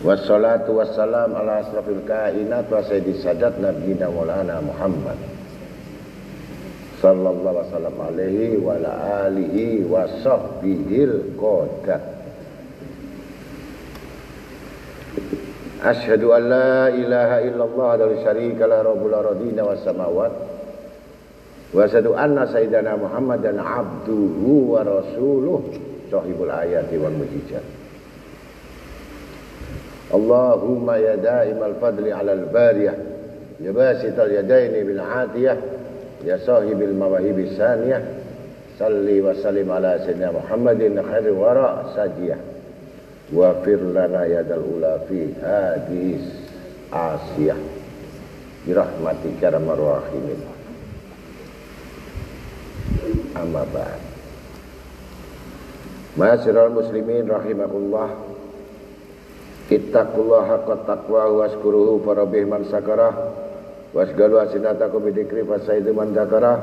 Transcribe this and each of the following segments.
Wassalatu wassalam ala asrafil kainat wa sayyidis sadat nabiyina maulana Muhammad. Sallallahu alaihi wasallam alaihi wa ala alihi wa sahbihil qadat Ashhadu an la ilaha illallah wa syarika la rabbul aradina was samawat. Wa asyhadu anna sayyidana Muhammadan abduhu wa rasuluh. Sahibul ayati wal mujizat اللهم يا دائم الفضل على البارية يا باسط اليدين بالعاتية يا صاحب المواهب الثانية. صل وسلم على سيدنا محمد خير وراء ساجية واغفر لنا يد الأولى في هذه آسيا برحمتك يا الراحمين. أما بعد. معاشر المسلمين رحمه Kita haqqa taqwa waskuruhu farabih man sakarah wasgalu asinatakum bidikri fasaidu man dakarah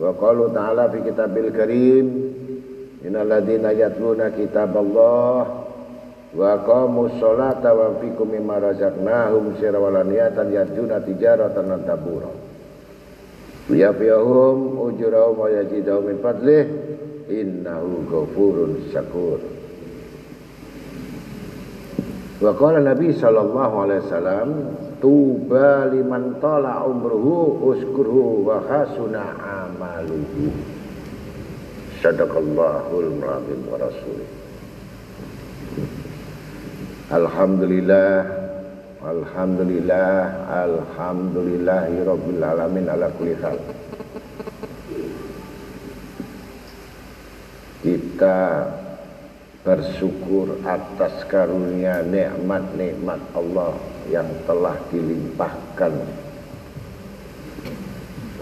wa qalu ta'ala fi kitabil karim innal ladzina yatluna kitaballah wa qamu sholata wa fikum mimma razaqnahum sirwalaniyatan yarjuna tijaratan lan liyafiyahum ujurahum wa yazidahum min fadlih. Innahu ghafurun syakur. Wa qala Nabi sallallahu alaihi wasallam tuba liman tala umruhu uskurhu wa hasuna amaluhu. Sadaqallahul mu'adzim wa rasulih. Alhamdulillah Alhamdulillah Alhamdulillahi Rabbil Alamin ala kulli hal Kita bersyukur atas karunia nikmat-nikmat Allah yang telah dilimpahkan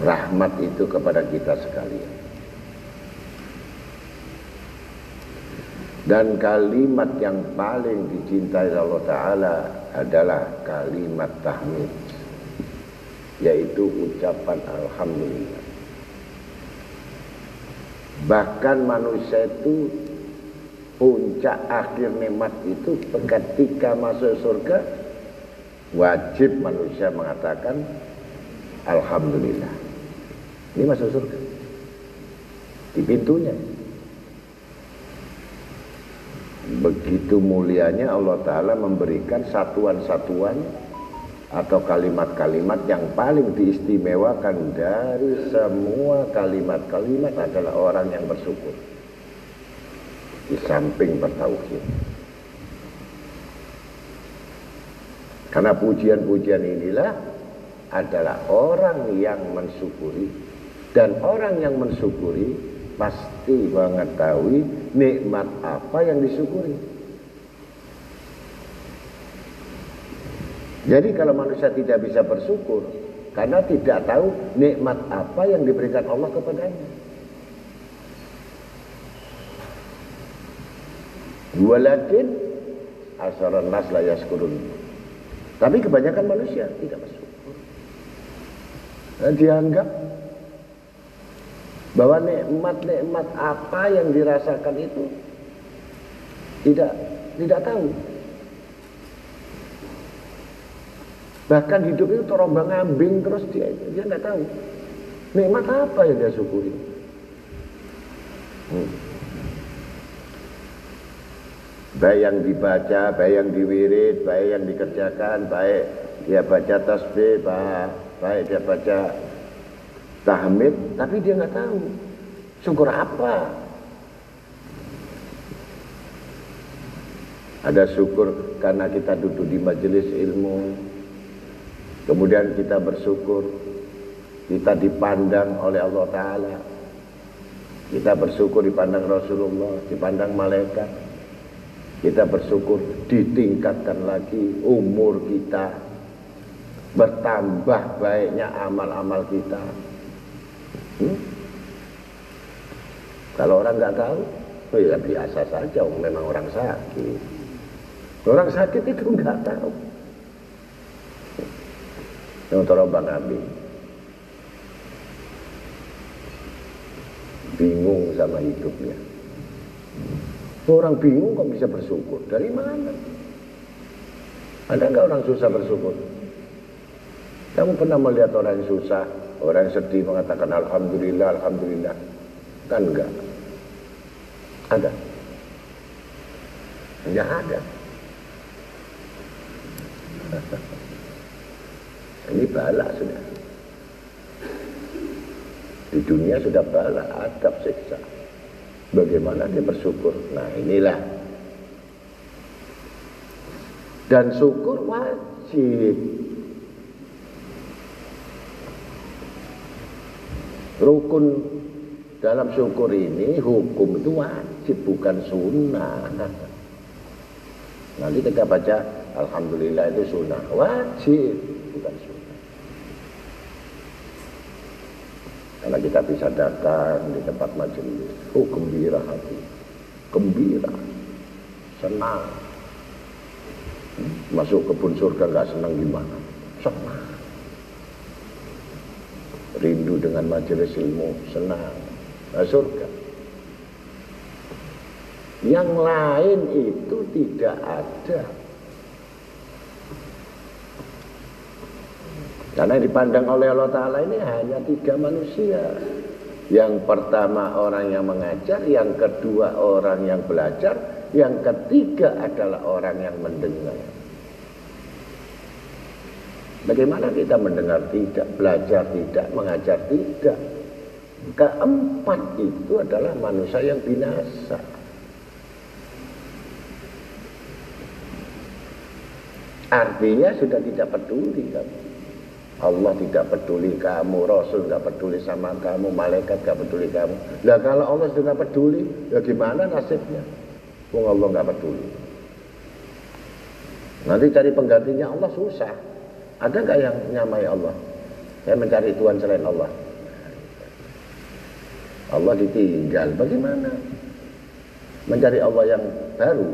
rahmat itu kepada kita sekalian. Dan kalimat yang paling dicintai Allah Ta'ala adalah kalimat tahmid. Yaitu ucapan Alhamdulillah. Bahkan manusia itu puncak akhir nikmat itu ketika masuk surga wajib manusia mengatakan Alhamdulillah. Ini masuk surga. Di pintunya. Begitu mulianya Allah Ta'ala memberikan satuan-satuan atau kalimat-kalimat yang paling diistimewakan dari semua kalimat-kalimat adalah orang yang bersyukur di samping bertauhid. Karena pujian-pujian inilah adalah orang yang mensyukuri dan orang yang mensyukuri pasti mengetahui nikmat apa yang disyukuri. Jadi kalau manusia tidak bisa bersyukur karena tidak tahu nikmat apa yang diberikan Allah kepadanya. Walakin asaran nas la yaskurun. Tapi kebanyakan manusia tidak bersyukur. Dan dianggap bahwa nikmat-nikmat apa yang dirasakan itu tidak tidak tahu. Bahkan hidup itu terombang ambing terus dia dia nggak tahu nikmat apa yang dia syukuri. Hmm baik yang dibaca, baik yang diwirid, baik yang dikerjakan, baik dia baca tasbih, baik dia baca tahmid, tapi dia nggak tahu. Syukur apa. Ada syukur karena kita duduk di majelis ilmu, kemudian kita bersyukur kita dipandang oleh Allah Ta'ala, kita bersyukur dipandang Rasulullah, dipandang malaikat, kita bersyukur ditingkatkan lagi umur kita bertambah baiknya amal-amal kita. Hmm? Kalau orang nggak tahu, oh ya biasa saja, memang orang sakit. Orang sakit itu nggak tahu. Yang terobang Nabi. Bingung sama hidupnya. Orang bingung kok bisa bersyukur? Dari mana? Ada nggak orang susah bersyukur? Kamu pernah melihat orang yang susah, orang yang sedih mengatakan Alhamdulillah, Alhamdulillah. Kan enggak. Ada. Enggak ada. Ini balak sudah. Di dunia sudah balak, adab siksa. Bagaimana dia bersyukur? Nah inilah. Dan syukur wajib. Rukun dalam syukur ini hukum itu wajib bukan sunnah. Nanti kita baca Alhamdulillah itu sunnah wajib bukan sunnah. Karena kita bisa datang di tempat majelis, oh gembira hati, gembira, senang. Masuk kebun surga nggak senang gimana? Senang rindu dengan majelis ilmu, senang. Nah, surga. Yang lain itu tidak ada. Karena dipandang oleh Allah Ta'ala ini hanya tiga manusia. Yang pertama orang yang mengajar, yang kedua orang yang belajar, yang ketiga adalah orang yang mendengar. Bagaimana kita mendengar tidak, belajar tidak, mengajar tidak. Keempat itu adalah manusia yang binasa. Artinya sudah tidak peduli kamu. Allah tidak peduli kamu, Rasul tidak peduli sama kamu, malaikat tidak peduli kamu. Nah kalau Allah sudah peduli, ya gimana nasibnya? Wong Allah nggak peduli. Nanti cari penggantinya Allah susah. Ada nggak yang nyamai Allah? Saya mencari Tuhan selain Allah. Allah ditinggal, bagaimana? Mencari Allah yang baru.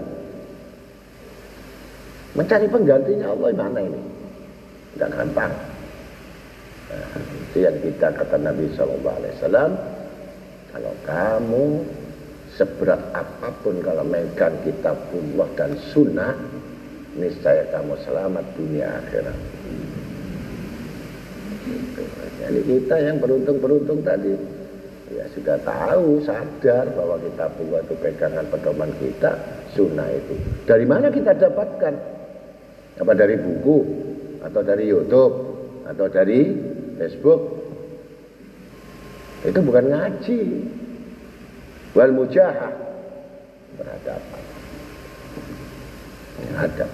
Mencari penggantinya Allah mana ini? Tidak gampang. Itu yang kita kata Nabi Shallallahu Alaihi Wasallam. Kalau kamu seberat apa pun kalau megang kitabullah dan sunnah, niscaya kamu selamat dunia akhirat. Jadi kita yang beruntung-beruntung tadi ya sudah tahu, sadar bahwa kita itu pegangan pedoman kita, sunnah itu. Dari mana kita dapatkan? Apa dari buku atau dari YouTube atau dari Facebook? Itu bukan ngaji. Wal mujahah berhadapan. Ada.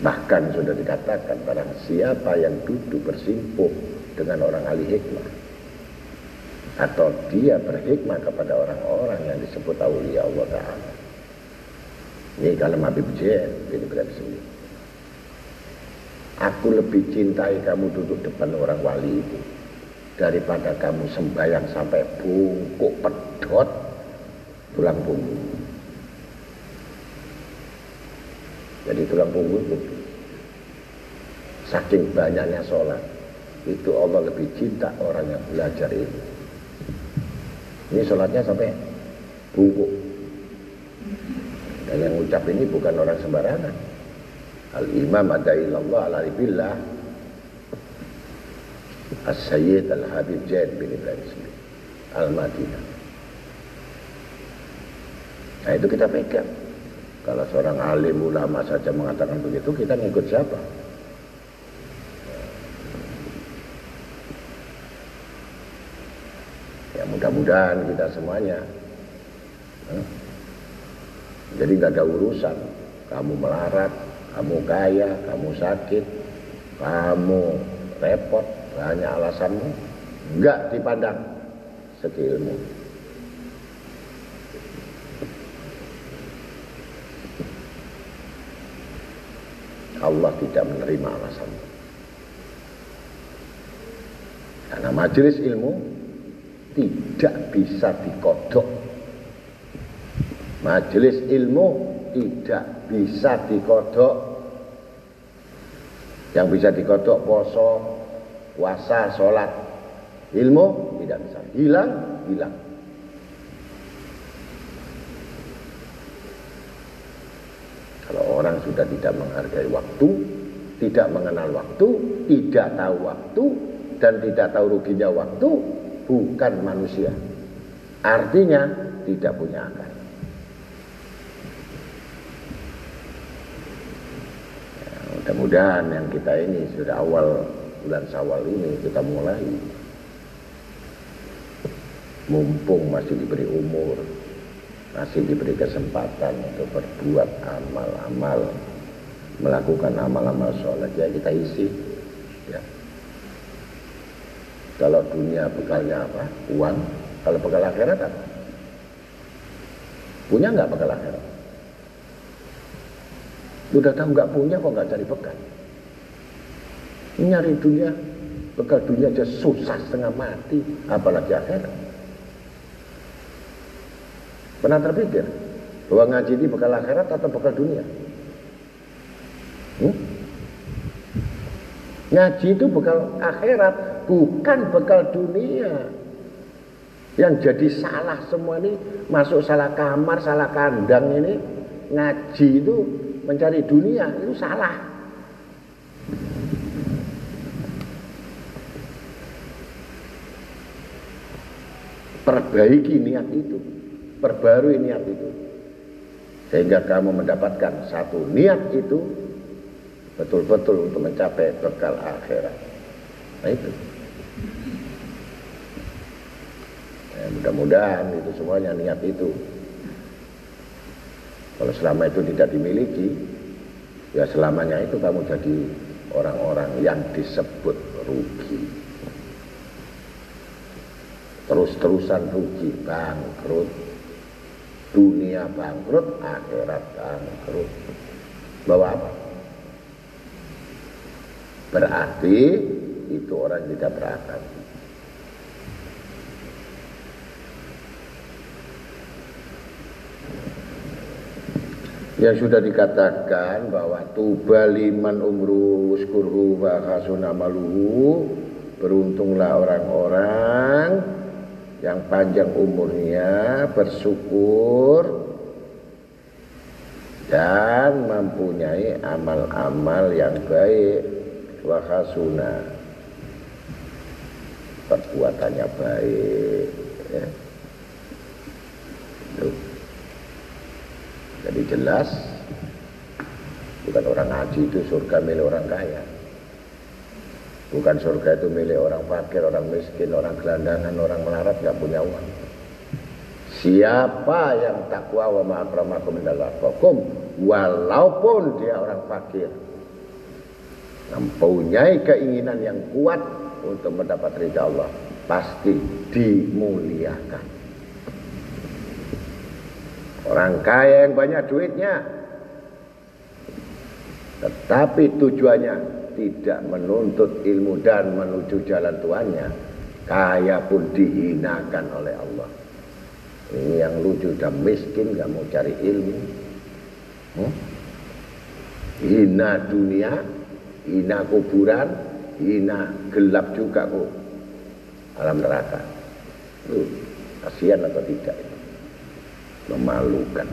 Bahkan sudah dikatakan barang siapa yang duduk bersimpuh dengan orang ahli hikmah atau dia berhikmah kepada orang-orang yang disebut awliya Allah Ta'ala. Ini kalau Habib Jen, ini berarti Aku lebih cintai kamu duduk depan orang wali itu daripada kamu sembahyang sampai bungkuk pedot tulang punggung. Jadi tulang punggung itu saking banyaknya sholat itu Allah lebih cinta orang yang belajar itu. Ini sholatnya sampai bungkuk. Dan yang ucap ini bukan orang sembarangan. Al-Imam Adailallah al-Alibillah As-Sayyid Al-Habib Zain bin Ibrahim Smith Al-Madinah Nah itu kita pegang Kalau seorang alim ulama saja mengatakan begitu Kita ngikut siapa? mudah-mudahan kita semuanya eh, jadi nggak ada urusan. Kamu melarat kamu kaya kamu sakit kamu repot hanya alasanmu? Nggak dipandang sekilmu. Allah tidak menerima alasanmu. Karena majelis ilmu tidak bisa dikodok. Majelis ilmu tidak bisa dikodok. Yang bisa dikodok poso, puasa, sholat. Ilmu tidak bisa. Hilang, hilang. Kalau orang sudah tidak menghargai waktu, tidak mengenal waktu, tidak tahu waktu, dan tidak tahu ruginya waktu, bukan manusia. Artinya tidak punya akal. Ya, mudah-mudahan yang kita ini sudah awal bulan Sawal ini kita mulai mumpung masih diberi umur masih diberi kesempatan untuk berbuat amal-amal melakukan amal-amal sholat ya kita isi kalau dunia bekalnya apa? Uang. Kalau bekal akhirat apa? Punya nggak bekal akhirat? Udah tahu nggak punya kok nggak cari bekal nyari dunia bekal dunia aja susah setengah mati apalagi akhirat. Pernah terpikir bahwa ngaji ini bekal akhirat atau bekal dunia? Hmm? Ngaji itu bekal akhirat, bukan bekal dunia. Yang jadi salah semua ini masuk salah kamar, salah kandang ini ngaji itu mencari dunia itu salah. Perbaiki niat itu perbarui niat itu sehingga kamu mendapatkan satu niat itu betul-betul untuk mencapai bekal akhirat nah itu ya, mudah-mudahan itu semuanya niat itu kalau selama itu tidak dimiliki ya selamanya itu kamu jadi orang-orang yang disebut rugi terus-terusan rugi bangkrut dunia bangkrut, akhirat bangkrut. Bawa apa? Berarti itu orang tidak berakal. Yang sudah dikatakan bahwa tuba liman umru uskurhu wa khasuna maluhu. Beruntunglah orang-orang yang panjang umurnya bersyukur dan mempunyai amal-amal yang baik. Wakasuna perbuatannya baik ya. Jadi jelas bukan orang haji itu surga milik orang kaya. Bukan surga itu milik orang fakir, orang miskin, orang gelandangan, orang melarat, nggak punya uang. Siapa yang takwa wa ma'akramakum indalafakum walaupun dia orang fakir. Mempunyai keinginan yang kuat untuk mendapat ridha Allah pasti dimuliakan orang kaya yang banyak duitnya. Tetapi tujuannya tidak menuntut ilmu dan menuju jalan tuannya. Kaya pun dihinakan oleh Allah. Ini yang lucu dan miskin gak mau cari ilmu. Hmm? hina dunia hina kuburan hina gelap juga kok. Alam neraka. Kasihan atau tidak memalukan.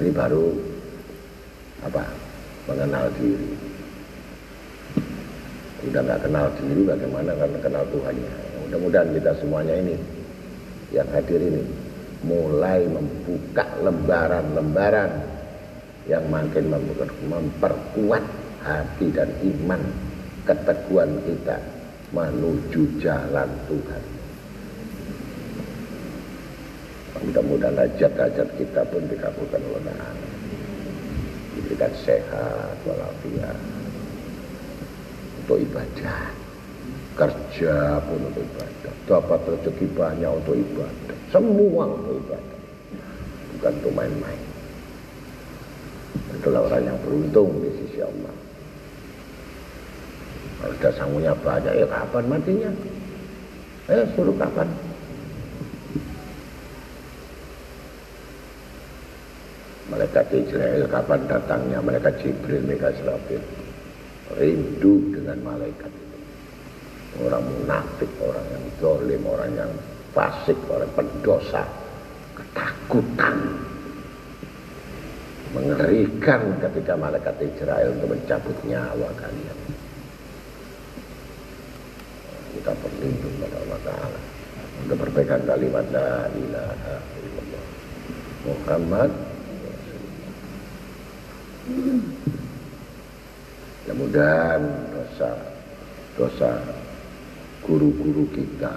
Ini baru apa mengenal diri. Udah nggak kenal diri bagaimana kan kenal Tuhannya? Mudah-mudahan kita semuanya ini yang hadir ini mulai membuka lembaran-lembaran yang makin memperkuat hati dan iman keteguhan kita menuju jalan Tuhan Mudah-mudahan hajat-hajat kita pun dikabulkan oleh Allah. Diberikan sehat walafiat untuk ibadah. Kerja pun untuk ibadah. Dapat rezeki banyak untuk ibadah. Semua untuk ibadah. bukan untuk main-main. Itulah orang yang beruntung di sisi Allah. Kalau sudah sangunya banyak, ya kapan matinya? Eh, suruh kapan? Malaikat Israel kapan datangnya? Malaikat Jibril, mereka Israfil. Rindu dengan malaikat itu. Orang munafik, orang yang dolim, orang yang fasik, orang pendosa. Ketakutan. Mengerikan ketika malaikat Israel untuk mencabut nyawa kalian. Kita berlindung pada Allah Ta'ala. Untuk berpegang kalimat La ilaha illallah. Muhammad Mudah-mudahan dosa dosa guru-guru kita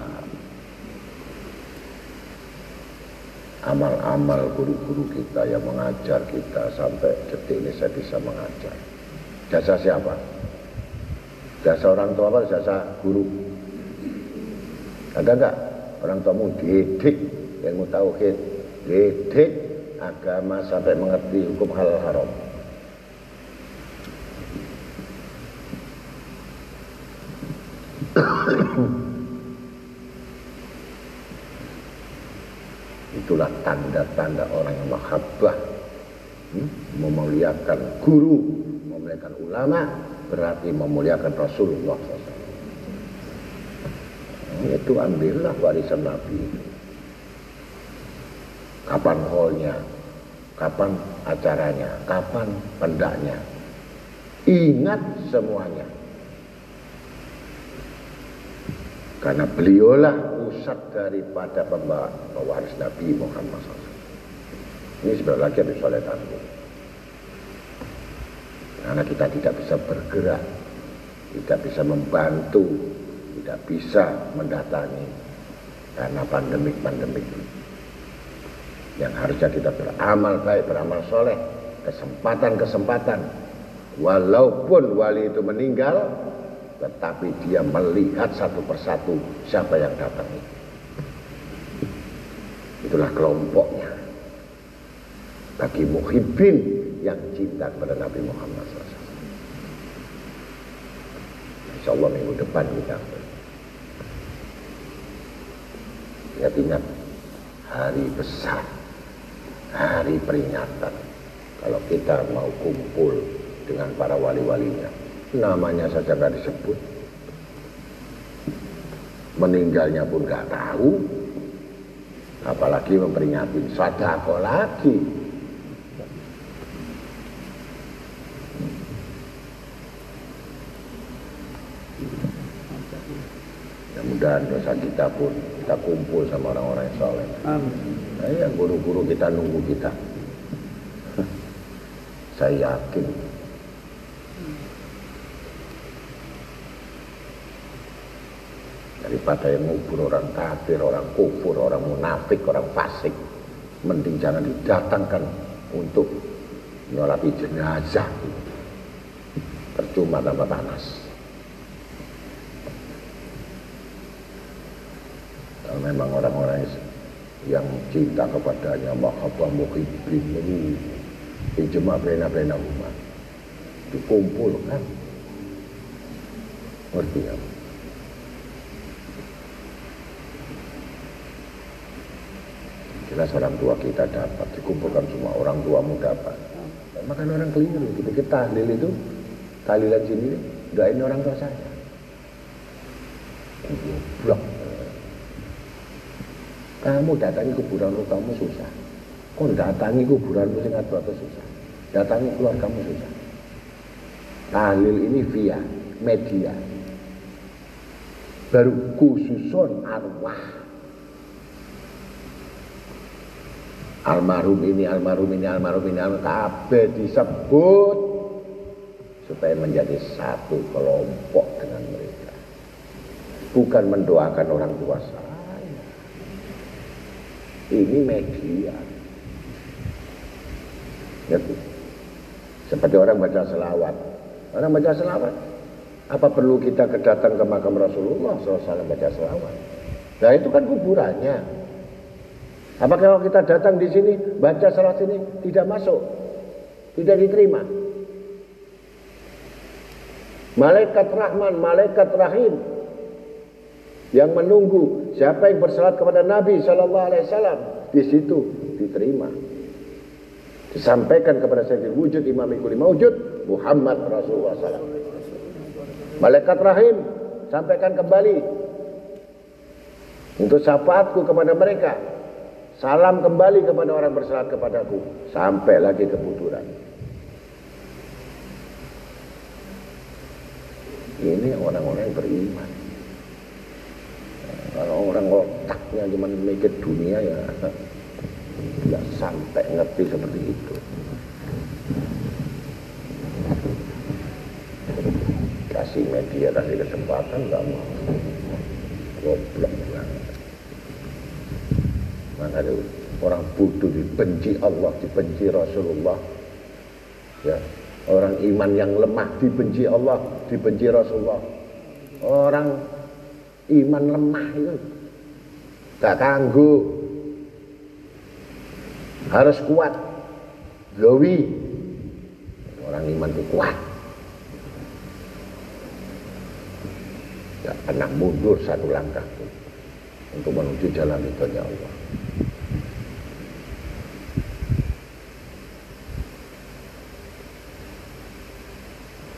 amal-amal guru-guru kita yang mengajar kita sampai detik ini saya bisa mengajar jasa siapa? jasa orang tua apa? jasa guru ada enggak? orang tuamu didik ilmu tauhid didik agama sampai mengerti hukum halal haram Itulah tanda-tanda orang yang mahabbah hmm? Memuliakan guru Memuliakan ulama Berarti memuliakan Rasulullah SAW Itu ambillah warisan Nabi. Kapan hallnya? Kapan acaranya? Kapan pendaknya? Ingat semuanya. Karena beliaulah pusat daripada pewaris Nabi Muhammad SAW. Ini sebentar lagi habis sholat aku. Karena kita tidak bisa bergerak, tidak bisa membantu, tidak bisa mendatangi karena pandemik-pandemik yang harusnya kita beramal baik, beramal soleh, kesempatan-kesempatan. Walaupun wali itu meninggal, tetapi dia melihat satu persatu siapa yang datang itu. Itulah kelompoknya. Bagi muhibbin yang cinta kepada Nabi Muhammad SAW. Insya Allah minggu depan kita Ingat ingat hari besar, hari peringatan. Kalau kita mau kumpul dengan para wali-walinya, namanya saja nggak disebut. Meninggalnya pun nggak tahu. Apalagi memperingati sadako lagi? Mudah-mudahan dosa kita pun kita kumpul sama orang-orang yang soleh nah, ya guru-guru kita nunggu kita saya yakin daripada yang ngubur orang kafir, orang kufur, orang munafik, orang fasik. Mending jangan didatangkan untuk nyolati jenazah. Percuma tambah panas. Kalau memang orang-orang yang cinta kepadanya mahabbah muhibbin ijma bena-bena umat. Dikumpulkan. Ngerti ya Jelas orang tua kita dapat, dikumpulkan semua orang tuamu dapat. Makan orang keliru, dipikir tahlil itu, tahlilan sini, doain orang tua saya. Kamu datangi kuburan kamu susah. Kau datangi kuburanmu sing atau atau susah. Datangi kamu susah. Tahlil ini via media. Baru khususon arwah almarhum ini almarhum ini almarhum ini almarhum kabeh disebut supaya menjadi satu kelompok dengan mereka bukan mendoakan orang tua saya ini media ya, seperti orang baca selawat. Orang baca selawat? Apa perlu kita kedatang ke makam Rasulullah SAW baca selawat? Nah itu kan kuburannya. Apakah kalau kita datang di sini baca salat ini tidak masuk? Tidak diterima. Malaikat Rahman, malaikat Rahim yang menunggu siapa yang bersalat kepada Nabi Shallallahu Alaihi Wasallam di situ diterima. Disampaikan kepada Sayyidul Wujud Imam Ikuli Mawjud Muhammad Rasulullah SAW. Malaikat Rahim sampaikan kembali untuk syafaatku kepada mereka Salam kembali kepada orang bersalat kepadaku sampai lagi ke kuburan. Ini orang-orang yang beriman. Kalau orang otaknya cuma mikir dunia ya tidak sampai ngerti seperti itu. Kasih media, kasih kesempatan nggak mau. Goblok. Mana ada orang bodoh dibenci Allah, dibenci Rasulullah. Ya, orang iman yang lemah dibenci Allah, dibenci Rasulullah. Orang iman lemah itu gak kanggu. Harus kuat. Gawi. Orang iman itu kuat. Gak pernah mundur satu langkah pun untuk menuju jalan itu ya Allah.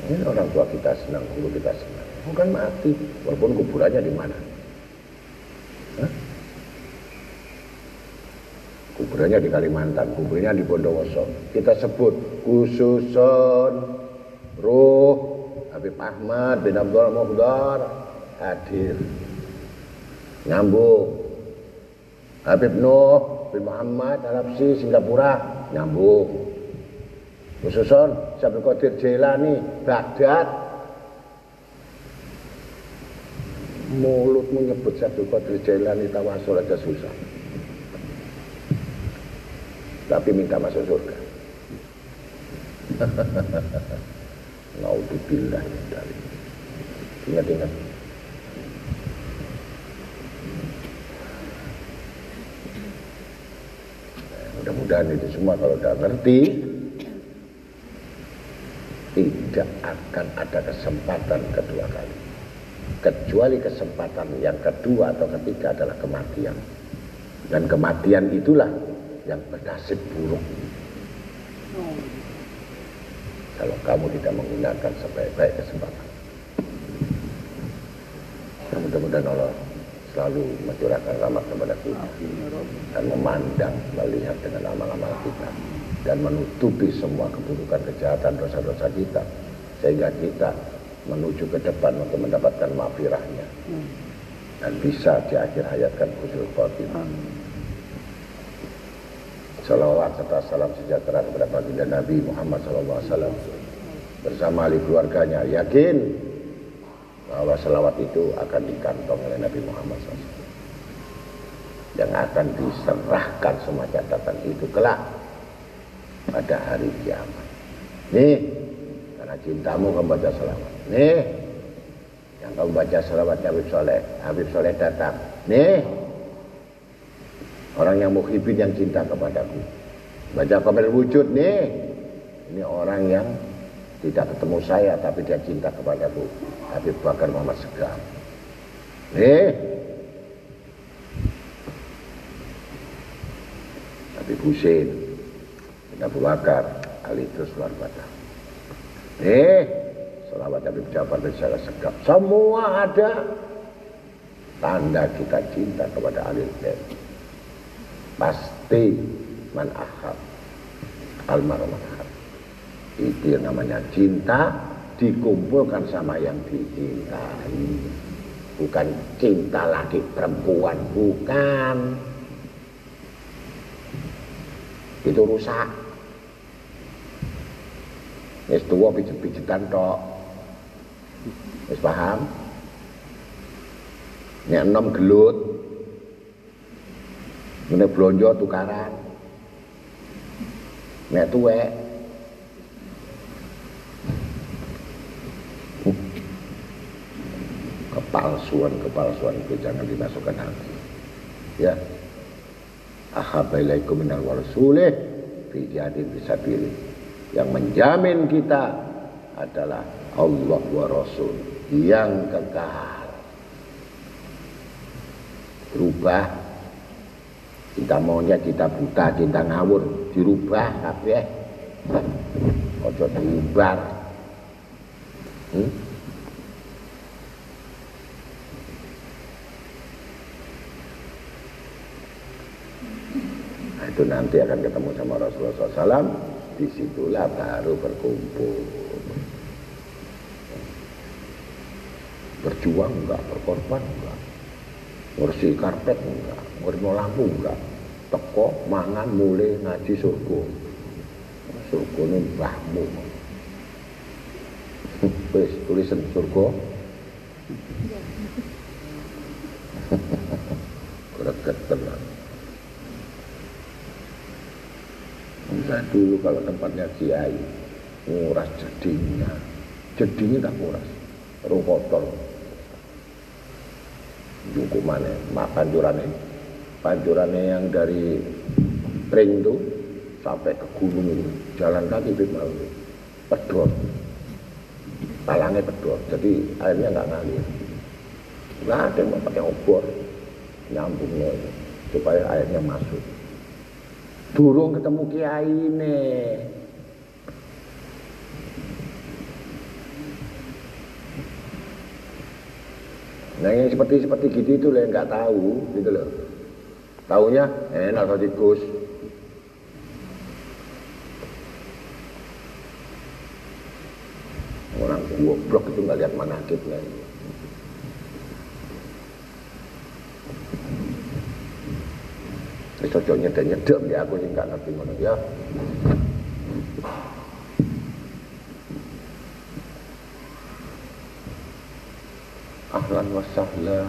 Ini orang tua kita senang, guru kita senang. Bukan mati, walaupun kuburannya di mana. Kuburannya di Kalimantan, kuburannya di Bondowoso. Kita sebut khususon Ruh Habib Ahmad bin Abdul Muhdar hadir. Nyambung. Habib Nuh bin Muhammad Arabsi Singapura nyambung. Khususon Sabtu Qadir Jailani Baghdad mulutmu nyebut Sabtu Qadir Jailani tawasul aja susah. Tapi minta masuk surga. Naudzubillah dari ingat-ingat mudah-mudahan itu semua kalau udah ngerti tidak akan ada kesempatan kedua kali. Kecuali kesempatan yang kedua atau ketiga adalah kematian. Dan kematian itulah yang bernasib buruk. Kalau kamu tidak menggunakan sebaik-baik kesempatan. Ya, mudah-mudahan Allah selalu mencurahkan rahmat kepada kita dan memandang melihat dengan amal-amal kita dan menutupi semua keburukan, kejahatan, dosa-dosa kita sehingga kita menuju ke depan untuk mendapatkan maafirahnya hmm. dan bisa di akhir hayat kan khusus khotimah. Salawat serta salam sejahtera kepada baginda Nabi Muhammad SAW bersama ahli keluarganya yakin bahwa salawat itu akan dikantong oleh Nabi Muhammad SAW yang akan diserahkan semua catatan itu kelak pada hari kiamat. Nih, karena cintamu baca salawat. Nih, yang kamu baca salawat Habib Soleh, Habib Soleh datang. Nih, orang yang muhibin yang cinta kepadaku. Baca kamil wujud nih. Ini orang yang tidak ketemu saya tapi dia cinta kepadaku. Habib Bakar Muhammad Segam. Nih, Habib Hussein Abu Bakar Ali terus luar biasa eh selawat Habib Jafar bin Salah Segap semua ada tanda kita cinta kepada Ali Bait. Pasti man ahab almarhum itu yang namanya cinta dikumpulkan sama yang dicintai. Bukan cinta lagi perempuan bukan. Itu rusak. Wis tuwa pijet-pijetan tok. Wis paham? Nek enom gelut. Nek blonjo tukaran. Nek tuwek kepalsuan-kepalsuan itu jangan dimasukkan hati. Ya. ahabba ilaikum minal rasulih fi jihadin fisabilih. Yang menjamin kita adalah Allah wa Rasul yang kekal. Berubah kita maunya kita buta, cinta ngawur, dirubah kabeh. Ojo diubar. Hmm? Nah, itu nanti akan ketemu sama Rasulullah SAW. Di situlah baru berkumpul. Berjuang enggak, berkorban enggak. Ngursi karpet enggak, ngursi lampu enggak. Teko, mangan, mulai ngaji surga. Surga ini mbahmu. Wis tulisan surga. Greget tenan. Enggak dulu kalau tempatnya kiai nguras jadinya. Jadinya tak nguras. Ruh Jungku mana? Mak pancurannya. Pancurannya yang dari ring itu sampai ke gunung itu. Jalan kaki mau pedot. Palangnya pedot. Jadi airnya nggak ngalir. Nggak ada yang pakai obor. Nyambungnya itu. Supaya airnya masuk. Durung ketemu kiai ini. Nah yang seperti seperti gitu itu loh yang nggak tahu gitu loh. Taunya enak atau tikus. Orang goblok itu nggak lihat manakibnya. Wis aja nyedek-nyedek ya aku sing gak ngerti ngono ya. Ahlan wa sahlan.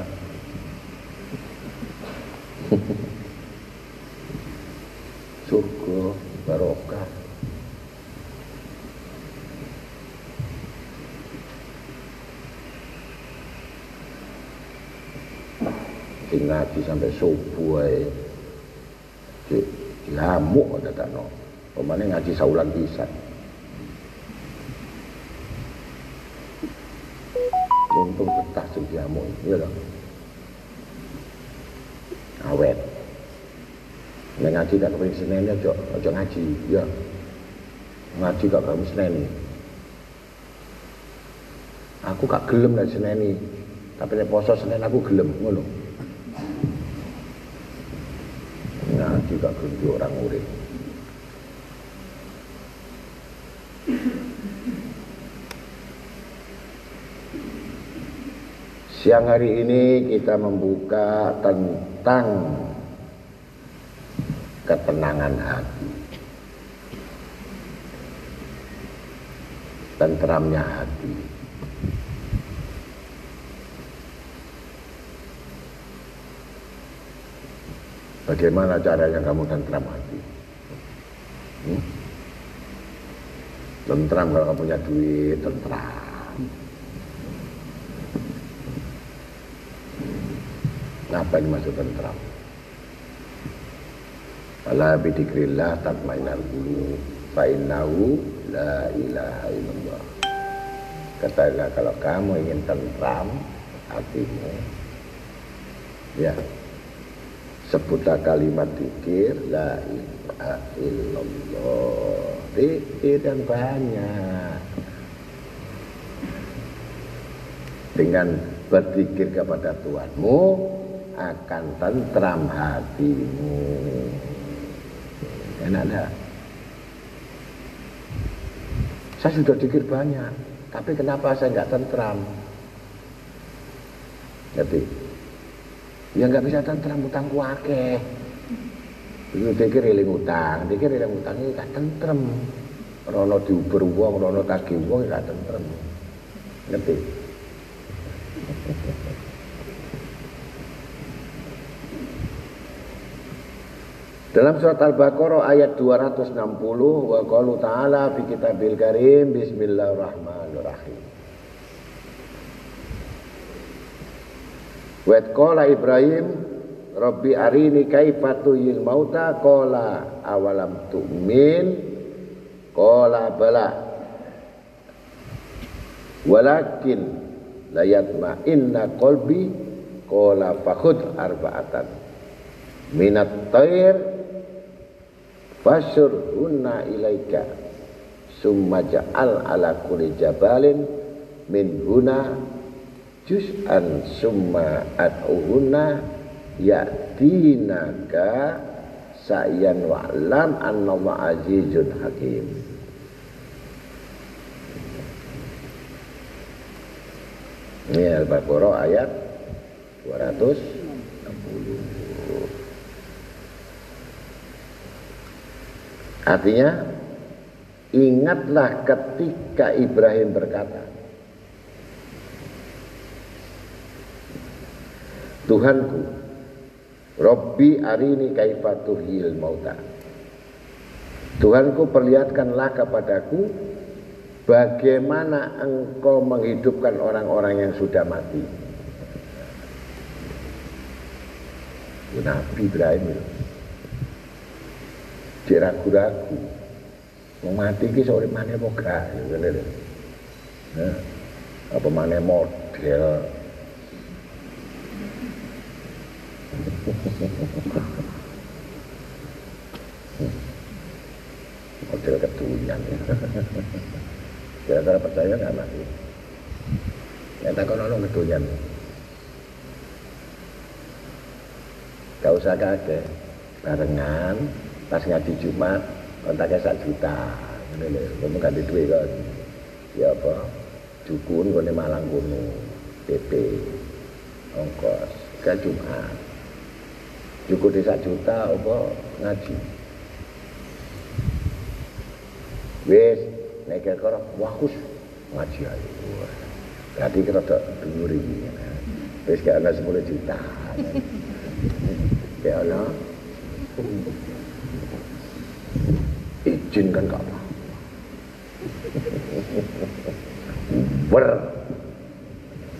Surga barokah. Sing ngaji sampai subuh ae. Di, dihamuk dadakno. Pemane ngaji saulan pisan. Untung betah sing dihamuk, iya lho. Awet. Nek ngaji gak kepengin senene aja aja ngaji, ya. Ngaji gak kamu seneni. Aku gak gelem nek seneni. Tapi nek poso senen aku gelem, ngono. Ngaji gak gelem orang urip. Siang hari ini kita membuka tentang ketenangan hati. Tenteramnya hati. Bagaimana caranya kamu tentram hati? Hmm? Tentram kalau kamu punya duit, tentram. Ngapain masuk tentram? Ala bidikrillah tatmainal qulub fa innahu la ilaha illallah. Katakanlah kalau kamu ingin tentram hatimu ya sebutlah kalimat zikir la ilaha illallah. Zikir yang banyak. Dengan berzikir kepada Tuhanmu akan tentram hatimu. Enak enggak? Saya sudah zikir banyak, tapi kenapa saya nggak tentram? Jadi, ya nggak bisa tentram utangku akeh. Itu pikir eling utang, pikir eling utang ini gak tentrem. Rono diuber wong, rono tagih wong gak tentrem. Ngerti? Dalam surat Al-Baqarah ayat 260 wa qalu ta'ala fi kitabil karim bismillahirrahmanirrahim. Wa qala Ibrahim Rabbi arini kaifa tuhyil mauta? Qala awalam tu'min? Qala bala. Walakin layatma inna qalbi? Qala fakhud arba'atan minat tayr fasyurhunna ilaika. Summa ja'al ala kulli jabalin min huna juz'an summa ad'uhunna ya'tinaka sa'yan wa'lam annallaha azizun hakim. Ini Al-Baqarah ayat 260 artinya ingatlah ketika Ibrahim berkata Tuhanku Robbi arini kaifatuhil mauta. Tuhanku perlihatkanlah kepadaku bagaimana engkau menghidupkan orang-orang yang sudah mati. Nabi Ibrahim. Dia ragu-ragu. Mau mati ki sore mana moga. Apa mana model Model ketuyan ya. Kira-kira percaya nggak mati? Ya tak kono ketuyan. Gak usah kaget. Barengan pas ngaji Jumat kontaknya sak juta. Ini lho, kamu ganti duit kan. Ya apa? Dukun kone Malang kono. PP ongkos. Ke Jumat. Cukup desa juta apa? Ngaji. Wis nek kira wakus ngaji ae. Berarti kita tak dhuwur iki wis gak ana 10 juta. Ya Allah izin kan gak apa ber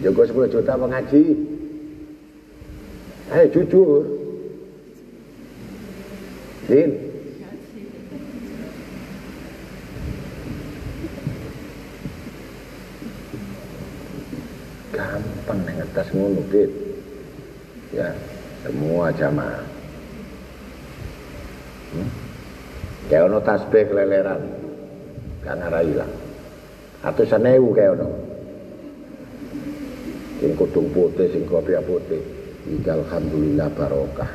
jago 10 juta mengaji ayo jujur Din. Gampang ngetes Dit. Ya, semua jamaah. Hmm? Kayak ono tasbih keleleran. Gak ngarai lah. Atusan ewu kayak ono. Sing kudung putih, sing kopi putih. Alhamdulillah barokah.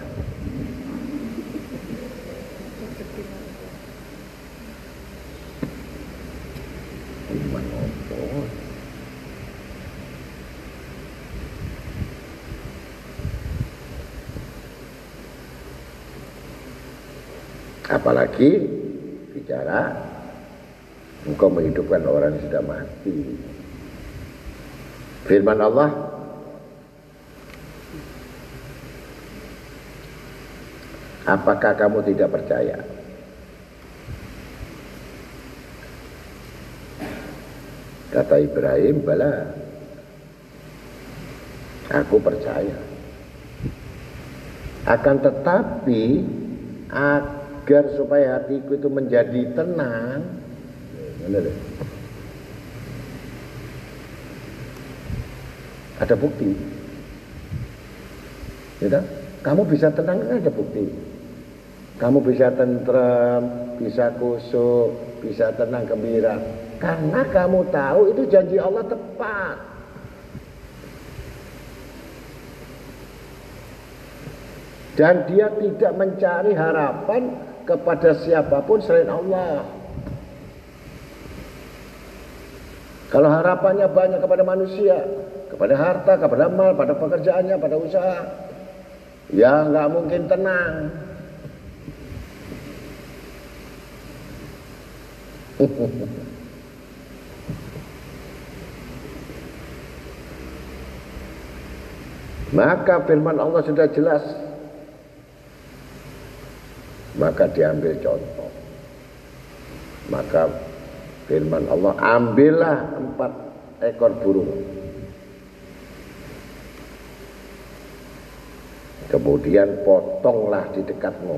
Apalagi bicara engkau menghidupkan orang yang sudah mati. Firman Allah apakah kamu tidak percaya? Kata Ibrahim bala aku percaya. Akan tetapi aku agar supaya hatiku itu menjadi tenang. Ada bukti? Ya kamu bisa tenang kan ada bukti. Kamu bisa tentrem bisa kusuk bisa tenang gembira. Karena kamu tahu itu janji Allah tepat. Dan dia tidak mencari harapan kepada siapa pun selain Allah. Kalau harapannya banyak kepada manusia, kepada harta, kepada mal, pada pekerjaannya, pada usaha, ya nggak mungkin tenang. Maka firman Allah sudah jelas maka diambil contoh maka firman Allah ambillah empat ekor burung Kemudian potonglah di dekatmu.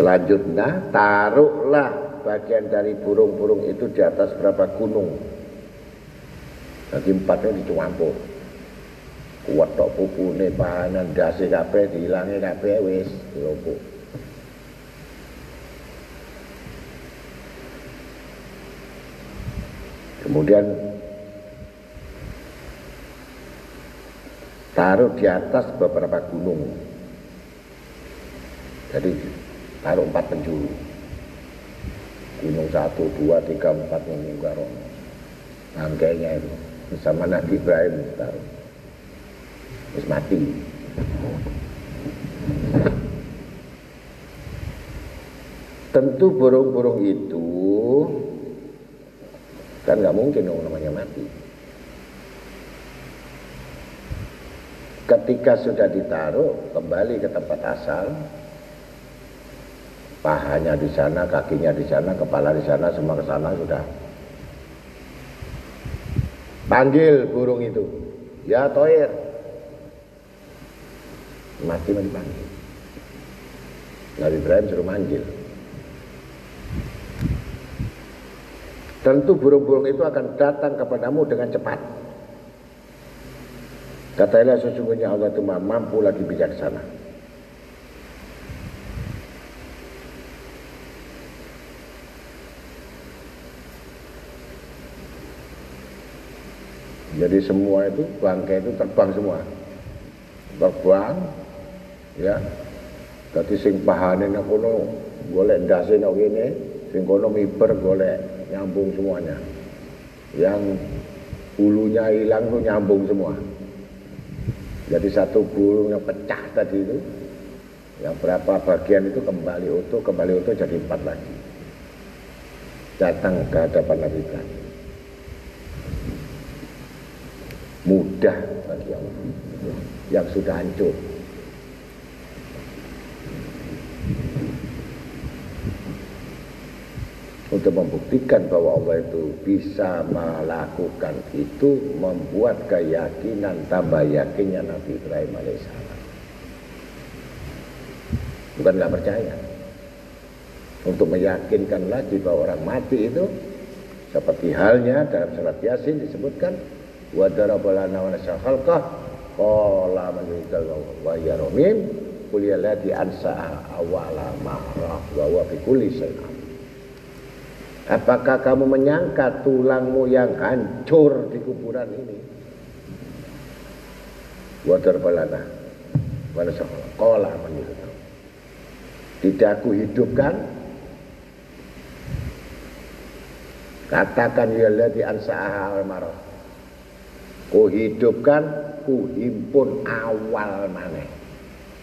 Selanjutnya taruhlah bagian dari burung-burung itu di atas berapa gunung. Nanti empatnya dicampur. Kuat tok pupune pahanan dasi kabeh dihilangi kabeh wis dilopuk. Kemudian taruh di atas beberapa gunung. Jadi taruh empat penjuru gunung satu dua tiga empat menunggaron rangkainya itu bersama Nabi Ibrahim taruh terus mati tentu burung-burung itu kan nggak mungkin dong namanya mati ketika sudah ditaruh kembali ke tempat asal pahanya di sana, kakinya di sana, kepala di sana, semua ke sana sudah. Panggil burung itu. Ya toir. Mati mati panggil. Nabi Ibrahim suruh manggil. Tentu burung-burung itu akan datang kepadamu dengan cepat. Katailah sesungguhnya Allah itu mampu lagi bijaksana. Jadi semua itu bangkai itu terbang semua. Terbang ya. Dadi sing pahane nek kono golek ndase nek kene, sing kono miber golek nyambung semuanya. Yang bulunya hilang tuh nyambung semua. Jadi satu burung yang pecah tadi itu, yang berapa bagian itu kembali utuh, kembali utuh jadi empat lagi. Datang ke hadapan Nabi Ibrahim. mudah bagi Allah yang sudah hancur. Untuk membuktikan bahwa Allah itu bisa melakukan itu membuat keyakinan tambah yakinnya Nabi Ibrahim alaihissalam. Bukan nggak percaya. Untuk meyakinkan lagi bahwa orang mati itu seperti halnya dalam surat Yasin disebutkan wa daraba lana wa nasya khalqah qala man yuridul wa yarmim qul ya lati ansa awala mahrah wa wa shay'in Apakah kamu menyangka tulangmu yang hancur di kuburan ini? Water balana. Mana sekolah? Kola menurut Tidak aku hidupkan. Katakan ya lati ansa'aha al-marah ku hidupkan ku himpun awal mana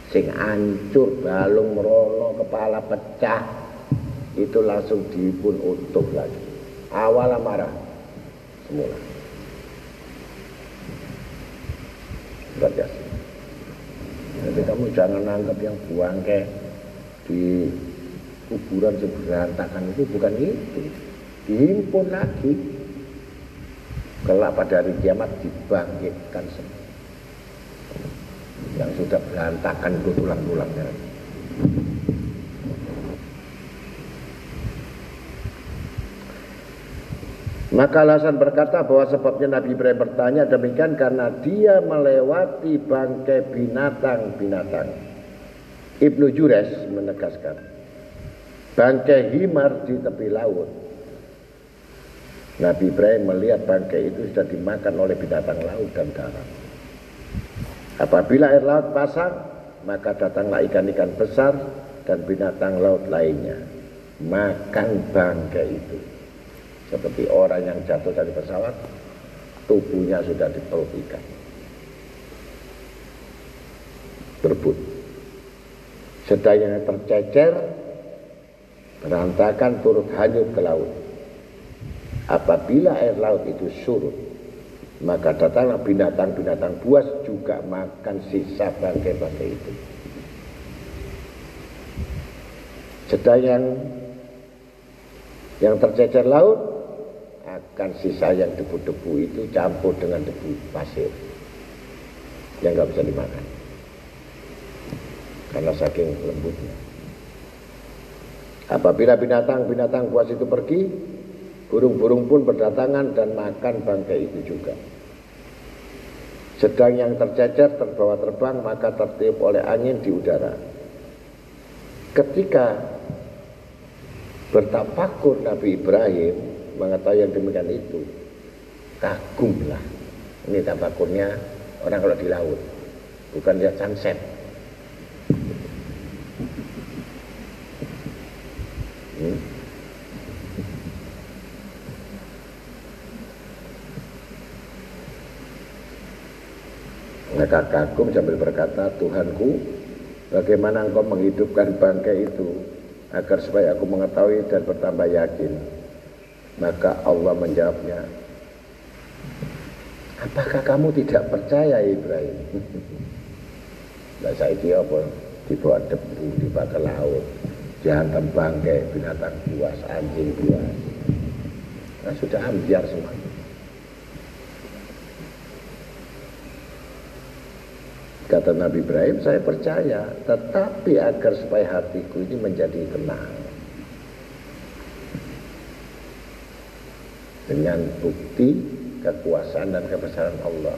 sing hancur balung merono kepala pecah itu langsung dihipun utuh lagi. Awal marah semula. Luar biasa jadi kamu jangan anggap yang buang ke di kuburan seberantakan itu bukan itu. Dihimpun lagi. Kelak pada hari kiamat dibangkitkan semua. Yang sudah berantakan itu tulang-tulangnya Maka alasan berkata bahwa sebabnya Nabi Ibrahim bertanya demikian karena dia melewati bangkai binatang-binatang. Ibnu Jures menegaskan, bangkai himar di tepi laut Nabi Ibrahim melihat bangkai itu sudah dimakan oleh binatang laut dan darat. Apabila air laut pasang, maka datanglah ikan-ikan besar dan binatang laut lainnya. Makan bangkai itu. Seperti orang yang jatuh dari pesawat, tubuhnya sudah dipeluk ikan. Berbut. Sedang yang tercecer, berantakan turut hanyut ke laut Apabila air laut itu surut, maka datanglah binatang-binatang buas juga makan sisa bangkai-bangkai itu. Sedang yang yang tercecer laut makan sisa yang debu-debu itu campur dengan debu pasir. Yang nggak bisa dimakan. Karena saking lembutnya. Apabila binatang-binatang buas itu pergi burung-burung pun berdatangan dan makan bangkai itu juga. Sedang yang tercecer terbawa terbang maka tertiup oleh angin di udara. Ketika bertapakur Nabi Ibrahim mengetahui yang demikian itu. Kagumlah. Ini tapakurnya orang kalau di laut. Bukan lihat sunset. Hmm? maka kagum sambil berkata Tuhanku bagaimana engkau menghidupkan bangkai itu agar supaya aku mengetahui dan bertambah yakin maka Allah menjawabnya Apakah kamu tidak percaya Ibrahim? Saya kira apa? Dibawa debu, dibawa ke laut. Jangan tembang kayak binatang buas, anjing buas. Nah, sudah ambiar semua. Kata Nabi Ibrahim, saya percaya, tetapi agar supaya hatiku ini menjadi tenang. Dengan bukti kekuasaan dan kebesaran Allah.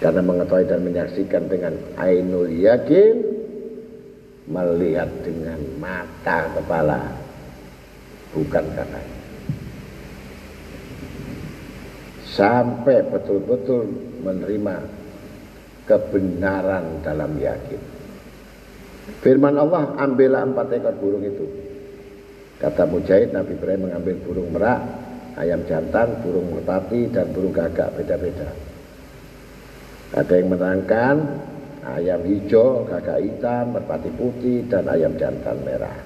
Karena mengetahui dan menyaksikan dengan ainul yakin, melihat dengan mata kepala, bukan katanya. Sampai betul-betul menerima kebenaran dalam yakin. Firman Allah, ambillah empat ekor burung itu Kata Mujahid, Nabi Ibrahim mengambil burung merak, ayam jantan, burung merpati, dan burung gagak beda-beda. Ada yang menerangkan ayam hijau, gagak hitam, merpati putih, dan ayam jantan merah.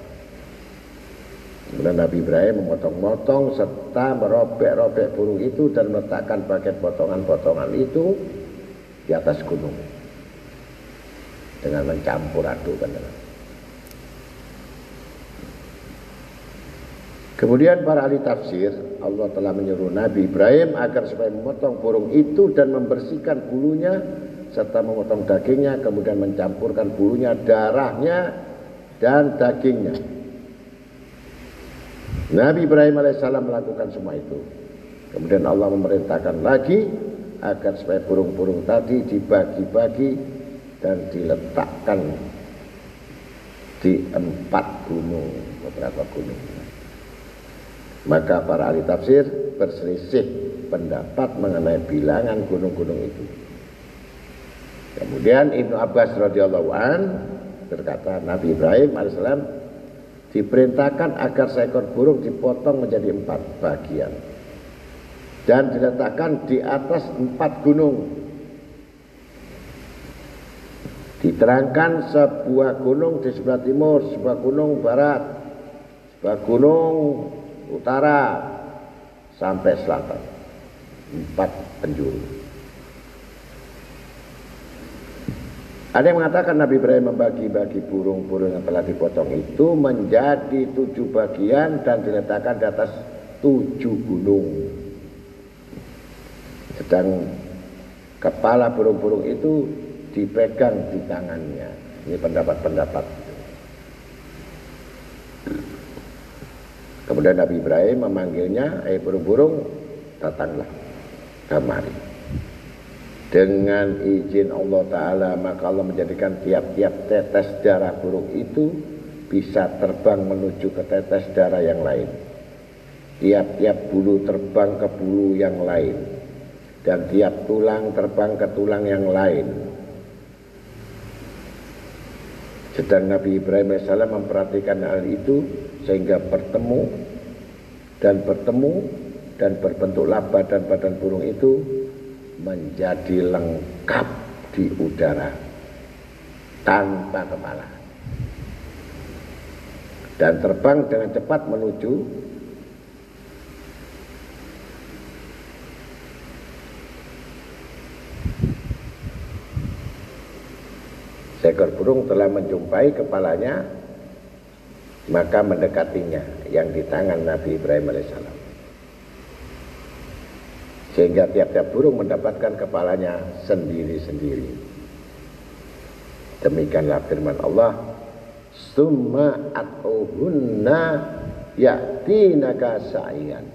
Kemudian Nabi Ibrahim memotong-motong serta merobek-robek burung itu dan meletakkan bagian potongan-potongan itu di atas gunung dengan mencampur adukan dengan Kemudian para ahli tafsir, Allah telah menyuruh Nabi Ibrahim agar supaya memotong burung itu dan membersihkan bulunya serta memotong dagingnya, kemudian mencampurkan bulunya, darahnya, dan dagingnya. Nabi Ibrahim alaihissalam melakukan semua itu. Kemudian Allah memerintahkan lagi agar supaya burung-burung tadi dibagi-bagi dan diletakkan di empat gunung, beberapa gunung. Maka para ahli tafsir berselisih pendapat mengenai bilangan gunung-gunung itu. Kemudian Ibnu Abbas radhiyallahu an berkata Nabi Ibrahim alaihissalam diperintahkan agar seekor burung dipotong menjadi empat bagian dan diletakkan di atas empat gunung. Diterangkan sebuah gunung di sebelah timur, sebuah gunung barat, sebuah gunung utara sampai selatan. Empat penjuru. Ada yang mengatakan Nabi Ibrahim membagi-bagi burung-burung yang telah dipotong itu menjadi tujuh bagian dan diletakkan di atas tujuh gunung. Sedang kepala burung-burung itu dipegang di tangannya. Ini pendapat-pendapat Kemudian Nabi Ibrahim memanggilnya, eh burung-burung, datanglah kemari. Dengan izin Allah Ta'ala, maka Allah menjadikan tiap-tiap tetes darah burung itu bisa terbang menuju ke tetes darah yang lain. Tiap-tiap bulu terbang ke bulu yang lain. Dan tiap tulang terbang ke tulang yang lain. Sedang Nabi Ibrahim AS memperhatikan hal itu sehingga bertemu dan bertemu dan berbentuklah badan badan burung itu menjadi lengkap di udara tanpa kepala. Dan terbang dengan cepat menuju seekor burung telah menjumpai kepalanya maka mendekatinya yang di tangan Nabi Ibrahim alaihissalam. Sehingga tiap-tiap burung mendapatkan kepalanya sendiri-sendiri. Demikianlah firman Allah summa atuhunna ya'tinaka sa'iyan.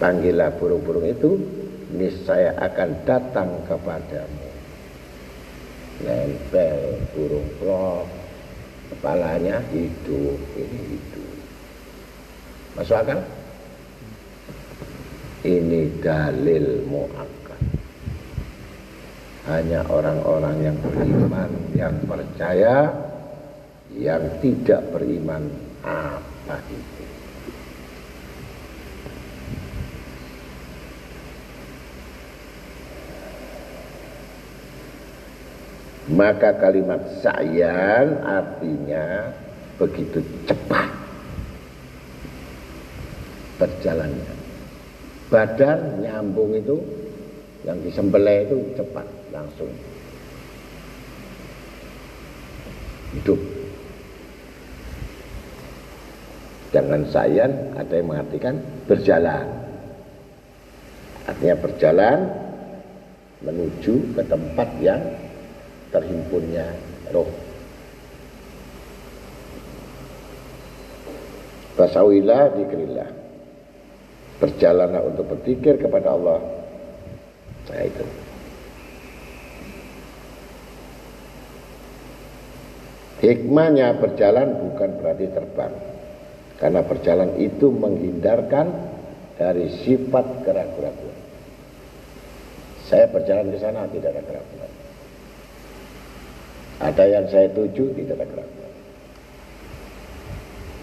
Panggillah burung-burung itu niscaya akan datang kepadamu. Nempel burung plok kepalanya hidup ini hidup. Masuk akal? Ini dalil muakkad. Hanya orang-orang yang beriman yang percaya yang tidak beriman apa itu maka kalimat sa'yan artinya begitu cepat berjalannya. Badan nyambung itu yang disembelih itu cepat langsung. Hidup. Jangan sayan ada yang mengartikan berjalan. Artinya berjalan menuju ke tempat yang terhimpunnya roh. Tasawilah dikrilah. Berjalanlah untuk berpikir kepada Allah. Nah itu. Hikmahnya berjalan bukan berarti terbang. Karena berjalan itu menghindarkan dari sifat keraguan. Saya berjalan ke sana tidak ada keraguan. Ada yang saya tuju tidak ada keraguan.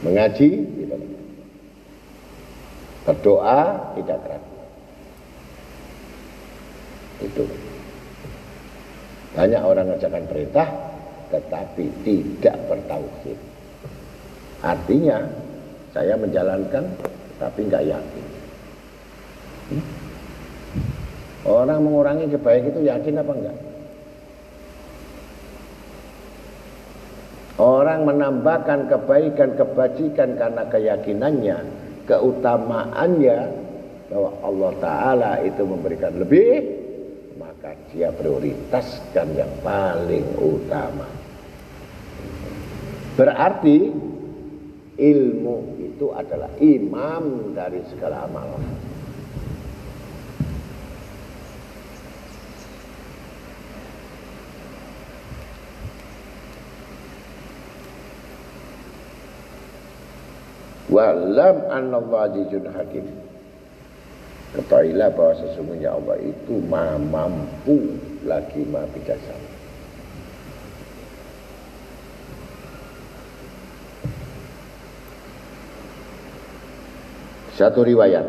Mengaji tidak ada keraguan. Berdoa tidak keraguan. Itu. Banyak orang mengerjakan perintah tetapi tidak bertauhid. Artinya saya menjalankan tapi nggak yakin. Hmm? Orang mengurangi kebaikan itu yakin apa enggak? Orang menambahkan kebaikan, kebajikan karena keyakinannya, keutamaannya bahwa Allah Ta'ala itu memberikan lebih, maka dia prioritaskan yang paling utama. Berarti ilmu itu adalah imam dari segala amal. Walam anallah azizun hakim. Ketahuilah bahwa sesungguhnya Allah itu maha mampu lagi maha bijaksana. Satu riwayat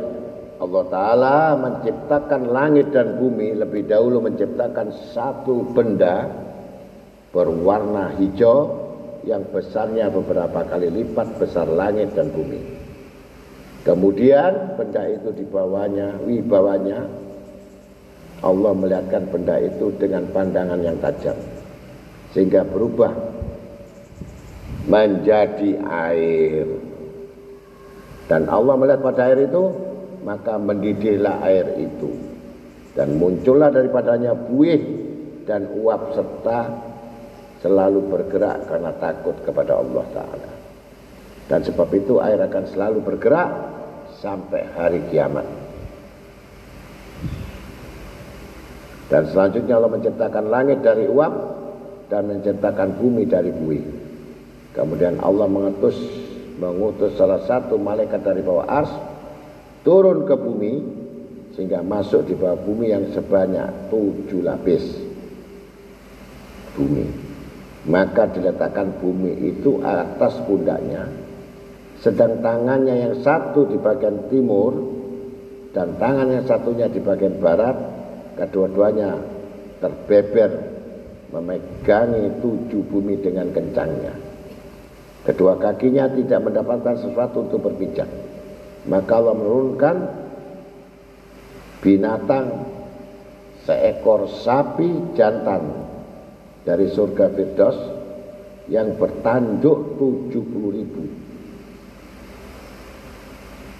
Allah Ta'ala menciptakan langit dan bumi lebih dahulu menciptakan satu benda berwarna hijau yang besarnya beberapa kali lipat besar langit dan bumi. Kemudian benda itu dibawanya, wibawanya Allah melihatkan benda itu dengan pandangan yang tajam sehingga berubah menjadi air. Dan Allah melihat pada air itu maka mendidihlah air itu dan muncullah daripadanya buih dan uap serta selalu bergerak karena takut kepada Allah Ta'ala. Dan sebab itu air akan selalu bergerak sampai hari kiamat. Dan selanjutnya Allah menciptakan langit dari uap dan menciptakan bumi dari buih. Kemudian Allah mengutus mengutus salah satu malaikat dari bawah ars turun ke bumi sehingga masuk di bawah bumi yang sebanyak tujuh lapis bumi maka diletakkan bumi itu atas pundaknya. Sedang tangannya yang satu di bagian timur dan tangan yang satunya di bagian barat kedua-duanya terbeber memegangi tujuh bumi dengan kencangnya. Kedua kakinya tidak mendapatkan sesuatu untuk berpijak. Maka Allah menurunkan binatang seekor sapi jantan dari surga Firdaus yang bertanduk 70 ribu.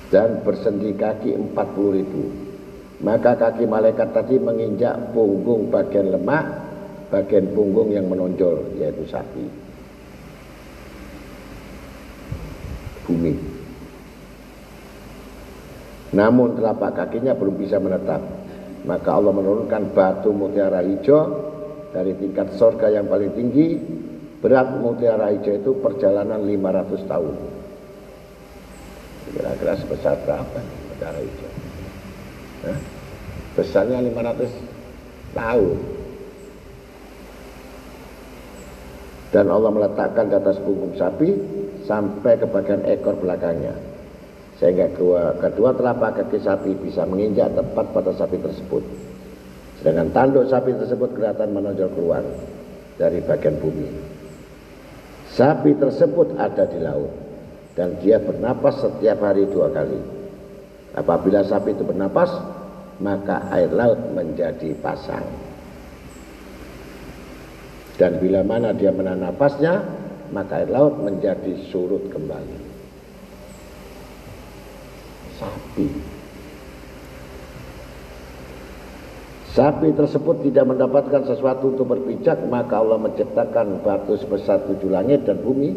Dan bersendi kaki 40 ribu. Maka kaki malaikat tadi menginjak punggung bagian lemak bagian punggung yang menonjol yaitu sapi. Bumi. Namun telapak kakinya belum bisa menetap. Maka Allah menurunkan batu mutiara hijau dari tingkat surga yang paling tinggi berat mutiara hijau itu perjalanan 500 tahun. Kira-kira sebesar berapa mutiara hijau? Hah? besarnya 500 tahun. Dan Allah meletakkan di atas punggung sapi sampai ke bagian ekor belakangnya. Sehingga kedua, kedua telapak kaki sapi bisa menginjak tepat pada sapi tersebut sedangkan tanduk sapi tersebut kelihatan menonjol keluar dari bagian bumi. Sapi tersebut ada di laut dan dia bernapas setiap hari dua kali. Apabila sapi itu bernapas maka air laut menjadi pasang. Dan bila mana dia menahan napasnya maka air laut menjadi surut kembali. Sapi. Sapi tersebut tidak mendapatkan sesuatu untuk berpijak, maka Allah menciptakan batu sebesar tujuh langit dan bumi,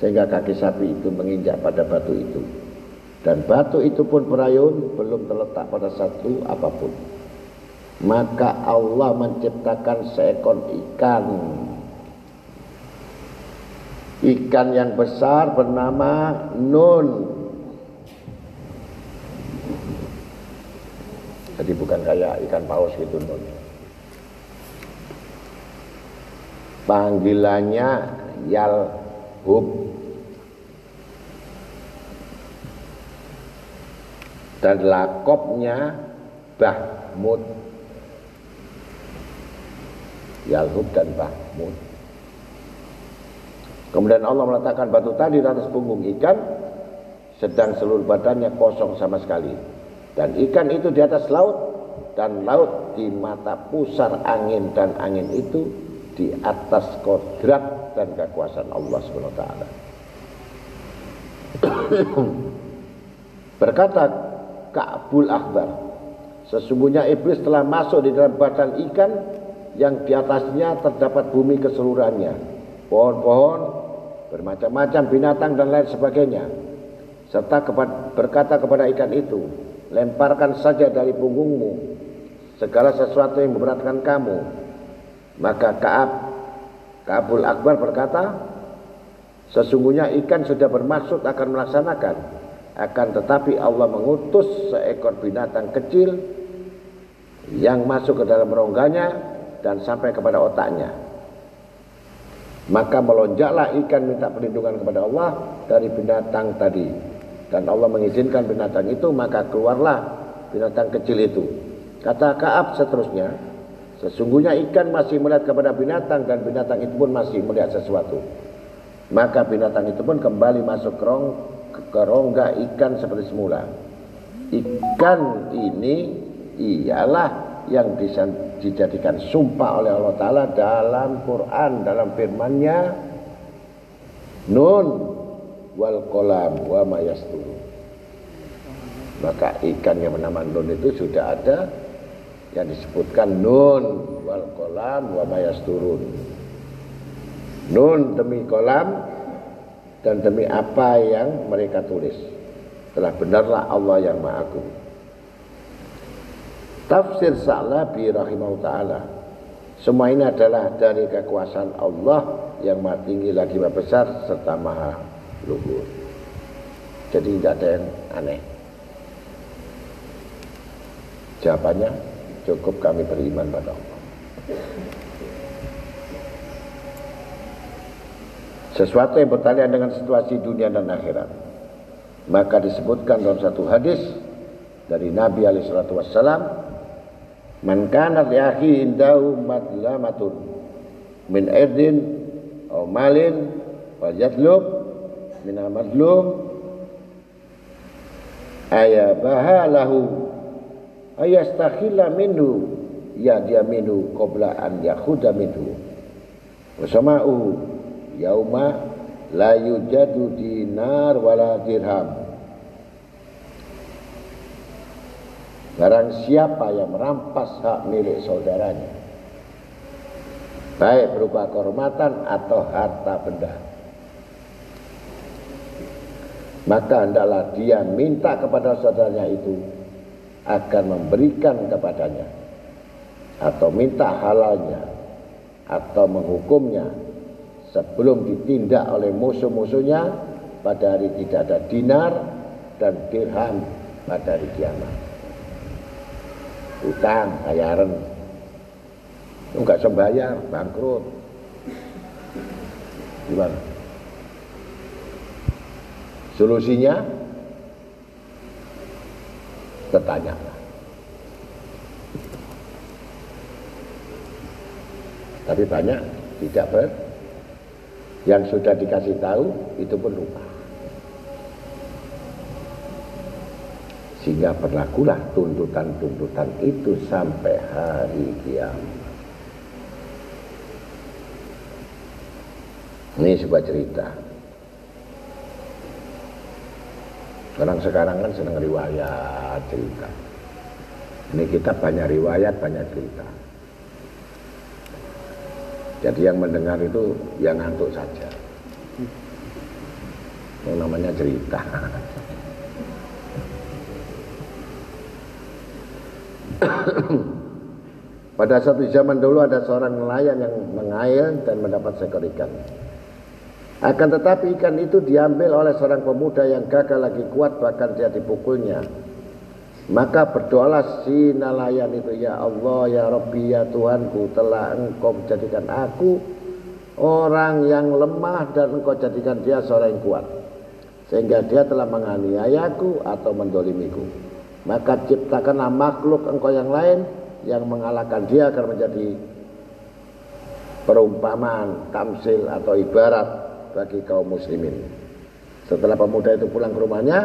sehingga kaki sapi itu menginjak pada batu itu. Dan batu itu pun berayun, belum terletak pada satu apa pun. Maka Allah menciptakan seekor ikan. Ikan yang besar bernama Nun Jadi bukan kayak ikan paus gitu. Panggilannya Yalhub. Dan lakopnya Bahmud. Yalhub dan Bahmud. Kemudian Allah meletakkan batu tadi di atas punggung ikan sedang seluruh badannya kosong sama sekali. Dan ikan itu di atas laut dan laut di mata pusar angin dan angin itu di atas kodrat dan kekuasaan Allah SWT. Berkata Ka'bul Akbar, sesungguhnya iblis telah masuk di dalam badan ikan yang di atasnya terdapat bumi keseluruhannya, pohon-pohon, bermacam-macam binatang dan lain sebagainya. Serta berkata kepada ikan itu, lemparkan saja dari punggungmu segala sesuatu yang memberatkan kamu. Maka Kaab Kaabul Akbar berkata, sesungguhnya ikan sudah bermaksud akan melaksanakan, akan tetapi Allah mengutus seekor binatang kecil yang masuk ke dalam rongganya dan sampai kepada otaknya. Maka melonjaklah ikan minta perlindungan kepada Allah dari binatang tadi dan Allah mengizinkan binatang itu maka keluarlah binatang kecil itu. Kata Kaab seterusnya sesungguhnya ikan masih melihat kepada binatang dan binatang itu pun masih melihat sesuatu. Maka binatang itu pun kembali masuk ke, rong, rongga ikan seperti semula. Ikan ini ialah yang dijadikan sumpah oleh Allah Ta'ala dalam Quran dalam firmannya. Nun wal kolam wa mayasturu maka ikan yang bernama nun itu sudah ada yang disebutkan nun wal kolam wa mayasturun nun demi kolam dan demi apa yang mereka tulis. Telah benarlah Allah yang maha agung. Tafsir Sa'labi rahimahullah ta'ala. Semua ini adalah dari kekuasaan Allah yang maha tinggi lagi maha besar serta maha luhur. Jadi tidak ada yang aneh. Jawabannya cukup kami beriman pada Allah. Sesuatu yang bertalian dengan situasi dunia dan akhirat. Maka disebutkan dalam satu hadis dari Nabi alaihi wassalam, "Man kana li akhi indahu min irdin aw malin minal madlum ayabaha lahu. Ayastakhila minhu. Ya dia minhu. Qabla an yakhuda minhu. Wasama'u yauma la yujadu dinar wala dirham. Barang siapa yang merampas hak milik saudaranya Baik berupa kehormatan atau harta benda Maka hendaklah dia minta kepada saudaranya itu Agar memberikan kepadanya Atau minta halalnya Atau menghukumnya Sebelum ditindak oleh musuh-musuhnya Pada hari tidak ada dinar dan dirham pada hari kiamat. Utang bayaran. Enggak sembayar bangkrut. Gimana solusinya bertanya tapi banyak tidak ber yang sudah dikasih tahu itu pun lupa Sehingga berlakulah tuntutan-tuntutan itu sampai hari kiamat. Ini sebuah cerita. Orang sekarang kan senang riwayat cerita. Ini kita banyak riwayat, banyak cerita. Jadi yang mendengar itu yang ngantuk saja. Yang namanya cerita. Pada satu zaman dulu ada seorang nelayan yang mengail dan mendapat seekor ikan. Akan tetapi ikan itu diambil oleh seorang pemuda yang gagal lagi kuat bahkan dia dipukulnya. Maka berdoalah si nelayan itu ya Allah ya Rabbi ya Tuhanku telah engkau menjadikan aku orang yang lemah dan engkau jadikan dia seorang yang kuat. Sehingga dia telah menganiayaku atau mendolimiku. Maka ciptakanlah makhluk engkau yang lain yang mengalahkan dia agar menjadi perumpamaan, tamsil atau ibarat bagi kaum muslimin. Setelah pemuda itu pulang ke rumahnya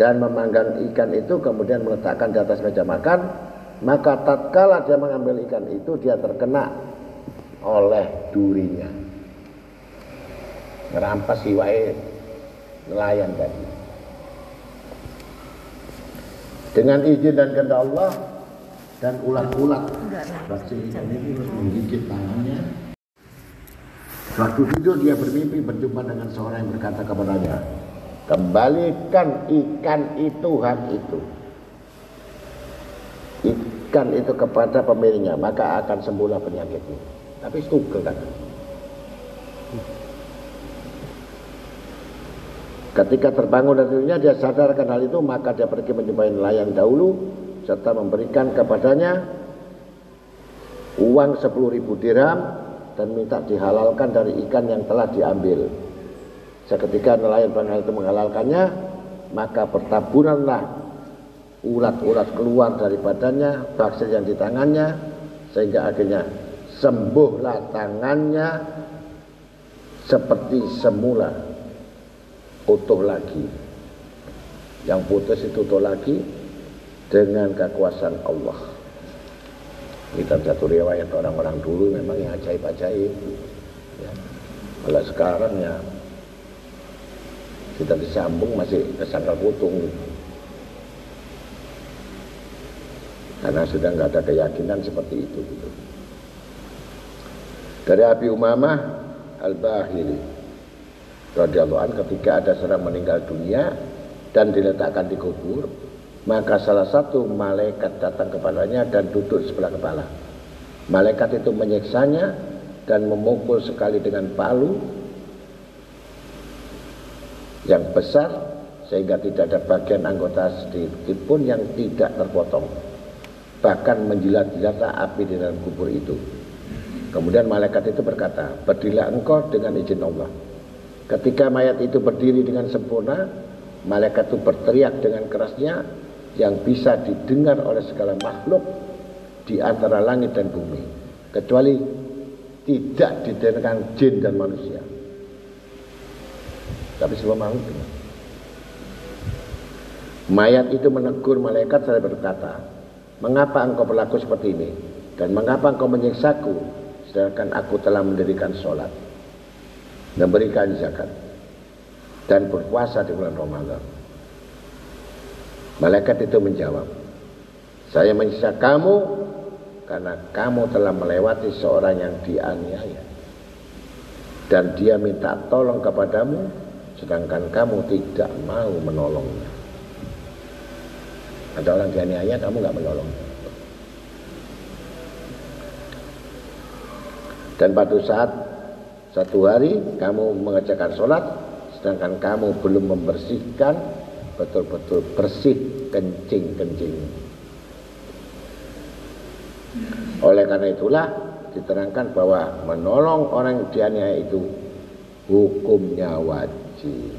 dan memanggang ikan itu kemudian meletakkan di atas meja makan, maka tatkala dia mengambil ikan itu dia terkena oleh durinya. Merampas siwai nelayan tadi. Dengan izin dan kehendak Allah dan ulat-ulat bacil ikan ini terus menggigit tangannya. Waktu tidur dia bermimpi berjumpa dengan seorang yang berkata kepadanya, kembalikan ikan itu hak itu. Ikan itu kepada pemiliknya, maka akan sembuhlah penyakitnya. Tapi stugel kan. Ketika terbangun dari tidurnya dia sadarkan hal itu maka dia pergi menjumpai nelayan dahulu serta memberikan kepadanya uang 10 ribu dirham dan minta dihalalkan dari ikan yang telah diambil. Seketika nelayan bangga itu menghalalkannya maka pertaburanlah ulat-ulat keluar dari badannya, vaksin yang di tangannya sehingga akhirnya sembuhlah tangannya seperti semula utuh lagi. Yang putus itu utuh lagi dengan kekuasaan Allah. Kita satu riwayat orang-orang dulu memang yang ajaib-ajaib. Ya. Kalau sekarang ya kita disambung masih kesangkal putung gitu. Karena sudah nggak ada keyakinan seperti itu gitu. Dari Abi Umamah Al-Bahili radhiyallahu ketika ada seorang meninggal dunia dan diletakkan di kubur maka salah satu malaikat datang kepadanya dan duduk sebelah kepala. Malaikat itu menyiksanya dan memukul sekali dengan palu yang besar sehingga tidak ada bagian anggota sedikit pun yang tidak terpotong. Bahkan menjilat-jilatlah api di dalam kubur itu. Kemudian malaikat itu berkata berdirilah engkau dengan izin Allah. Ketika mayat itu berdiri dengan sempurna, malaikat itu berteriak dengan kerasnya yang bisa didengar oleh segala makhluk di antara langit dan bumi, kecuali tidak didengarkan jin dan manusia. Tapi semua makhluk dengar. Mayat itu menegur malaikat saya berkata, Mengapa engkau berlaku seperti ini? Dan mengapa engkau menyiksaku? Sedangkan aku telah mendirikan sholat. memberikan zakat dan berpuasa di bulan Ramadan. Malaikat itu menjawab, saya menyiksa kamu karena kamu telah melewati seorang yang dianiaya. Dan dia minta tolong kepadamu, sedangkan kamu tidak mau menolongnya. Ada orang dianiaya, kamu nggak menolong. Dan pada saat satu hari kamu mengerjakan sholat, sedangkan kamu belum membersihkan betul-betul bersih kencing-kencing. Oleh karena itulah diterangkan bahwa menolong orang yang itu hukumnya wajib.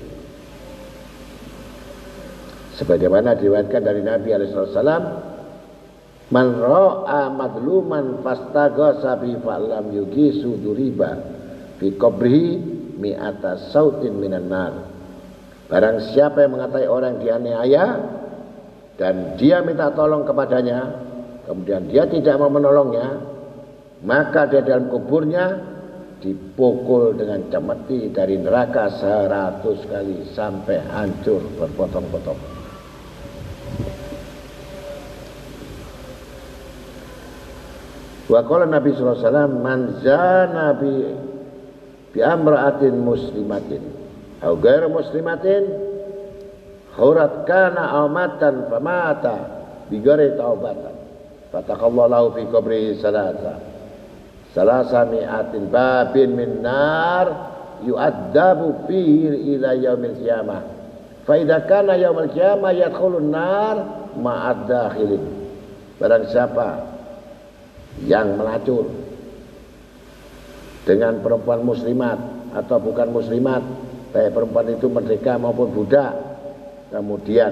Sebagaimana diriwayatkan dari Nabi Alaihissalam, Man ra'a madluman fastaghasa bi fa'lam yugisu duriba fi qabrihi mi'ata sautin minan nar. Barang siapa yang mengatai orang dianiaya dan dia minta tolong kepadanya, kemudian dia tidak mau menolongnya, maka dia dalam kuburnya dipukul dengan cemeti dari neraka seratus kali sampai hancur berpotong-potong. Wa qala Nabi sallallahu alaihi wasallam man zana bi bi amra'atin muslimatin au ghair muslimatin hurat kana amatan famata bi ghairi taubatan. Fatakallahu fi qabrihi salasa. Salasa mi'atin babin min nar yu'addabu fihi ila yaumil qiyamah. Fa idza kana yaumil qiyamah yadkhulun nar ma'ad dakhilin. Barang siapa yang melacur dengan perempuan muslimat atau bukan muslimat baik perempuan itu merdeka maupun budak. Kemudian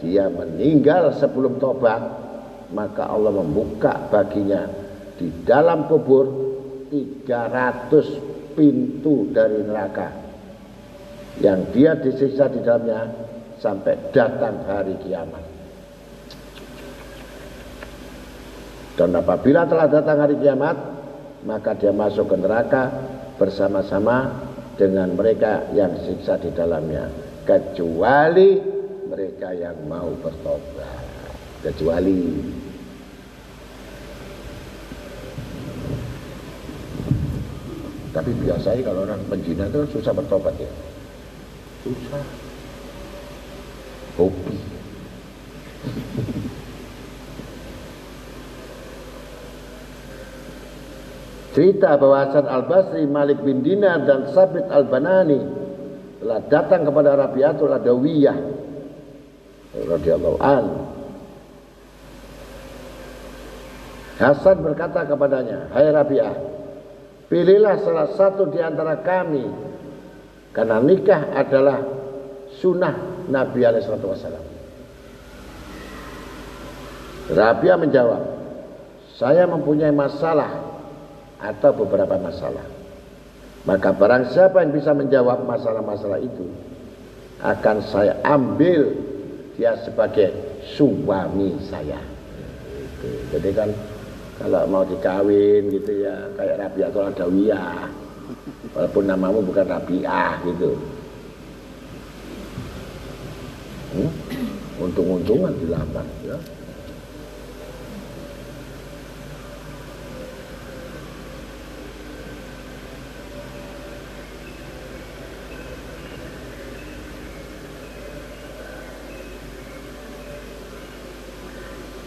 dia meninggal sebelum tobat maka Allah membuka baginya di dalam kubur 300 pintu dari neraka. Yang dia disiksa di dalamnya sampai datang hari kiamat. Dan apabila telah datang hari kiamat, maka dia masuk ke neraka bersama-sama dengan mereka yang siksa di dalamnya. Kecuali mereka yang mau bertobat. Kecuali Tapi biasanya kalau orang penjina itu susah bertobat ya. Susah. Hobi. Cerita bahwa Hasan al-Basri, Malik bin Dinar dan Sabit al-Banani telah datang kepada Rabiatul Adawiyah radhiyallahu an. Hasan berkata kepadanya, "Hai Rabi'ah, pilihlah salah satu di antara kami karena nikah adalah sunnah Nabi alaihi wasallam." Rabi'ah menjawab, "Saya mempunyai masalah atau beberapa masalah. Maka barang siapa yang bisa menjawab masalah-masalah itu akan saya ambil dia sebagai suami saya. Jadi kan kalau mau dikawin gitu ya kayak Rabiatul Adawiyah walaupun namamu bukan Rabiah gitu. Hmm? Untung-untungan dilamar ya.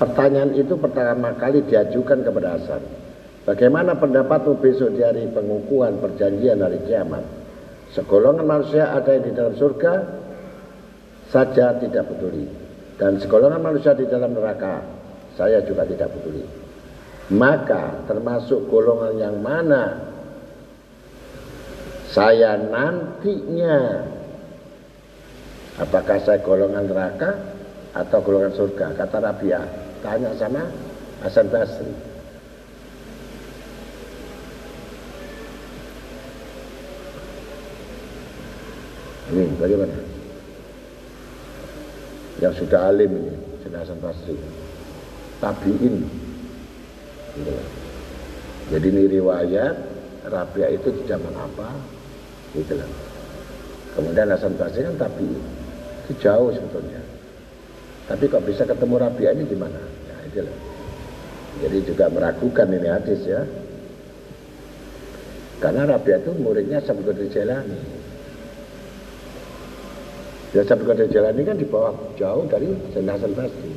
Pertanyaan itu pertama kali diajukan kepada Hasan. Bagaimana pendapatmu besok di hari pengukuhan perjanjian hari kiamat? Segolongan manusia ada yang di dalam surga saja tidak peduli. Dan segolongan manusia di dalam neraka saya juga tidak peduli. Maka termasuk golongan yang mana saya nantinya apakah saya golongan neraka atau golongan surga kata Rabiah Tanya sama Hasan Basri. Ini bagaimana? Yang sudah alim ini, sudah Hasan Basri. Tabiin. Gitu. Jadi ini riwayat Rabia itu di zaman apa? loh kemudian Hasan Basri kan tapi itu jauh sebetulnya tapi kok bisa ketemu Rabia ini gimana? Ya itu loh jadi juga meragukan ini hadis ya. Karena Rabia itu muridnya Sabukudri Jelani ya Sabukudri Jelani kan di bawah jauh dari Sayyidina Hasan Basri.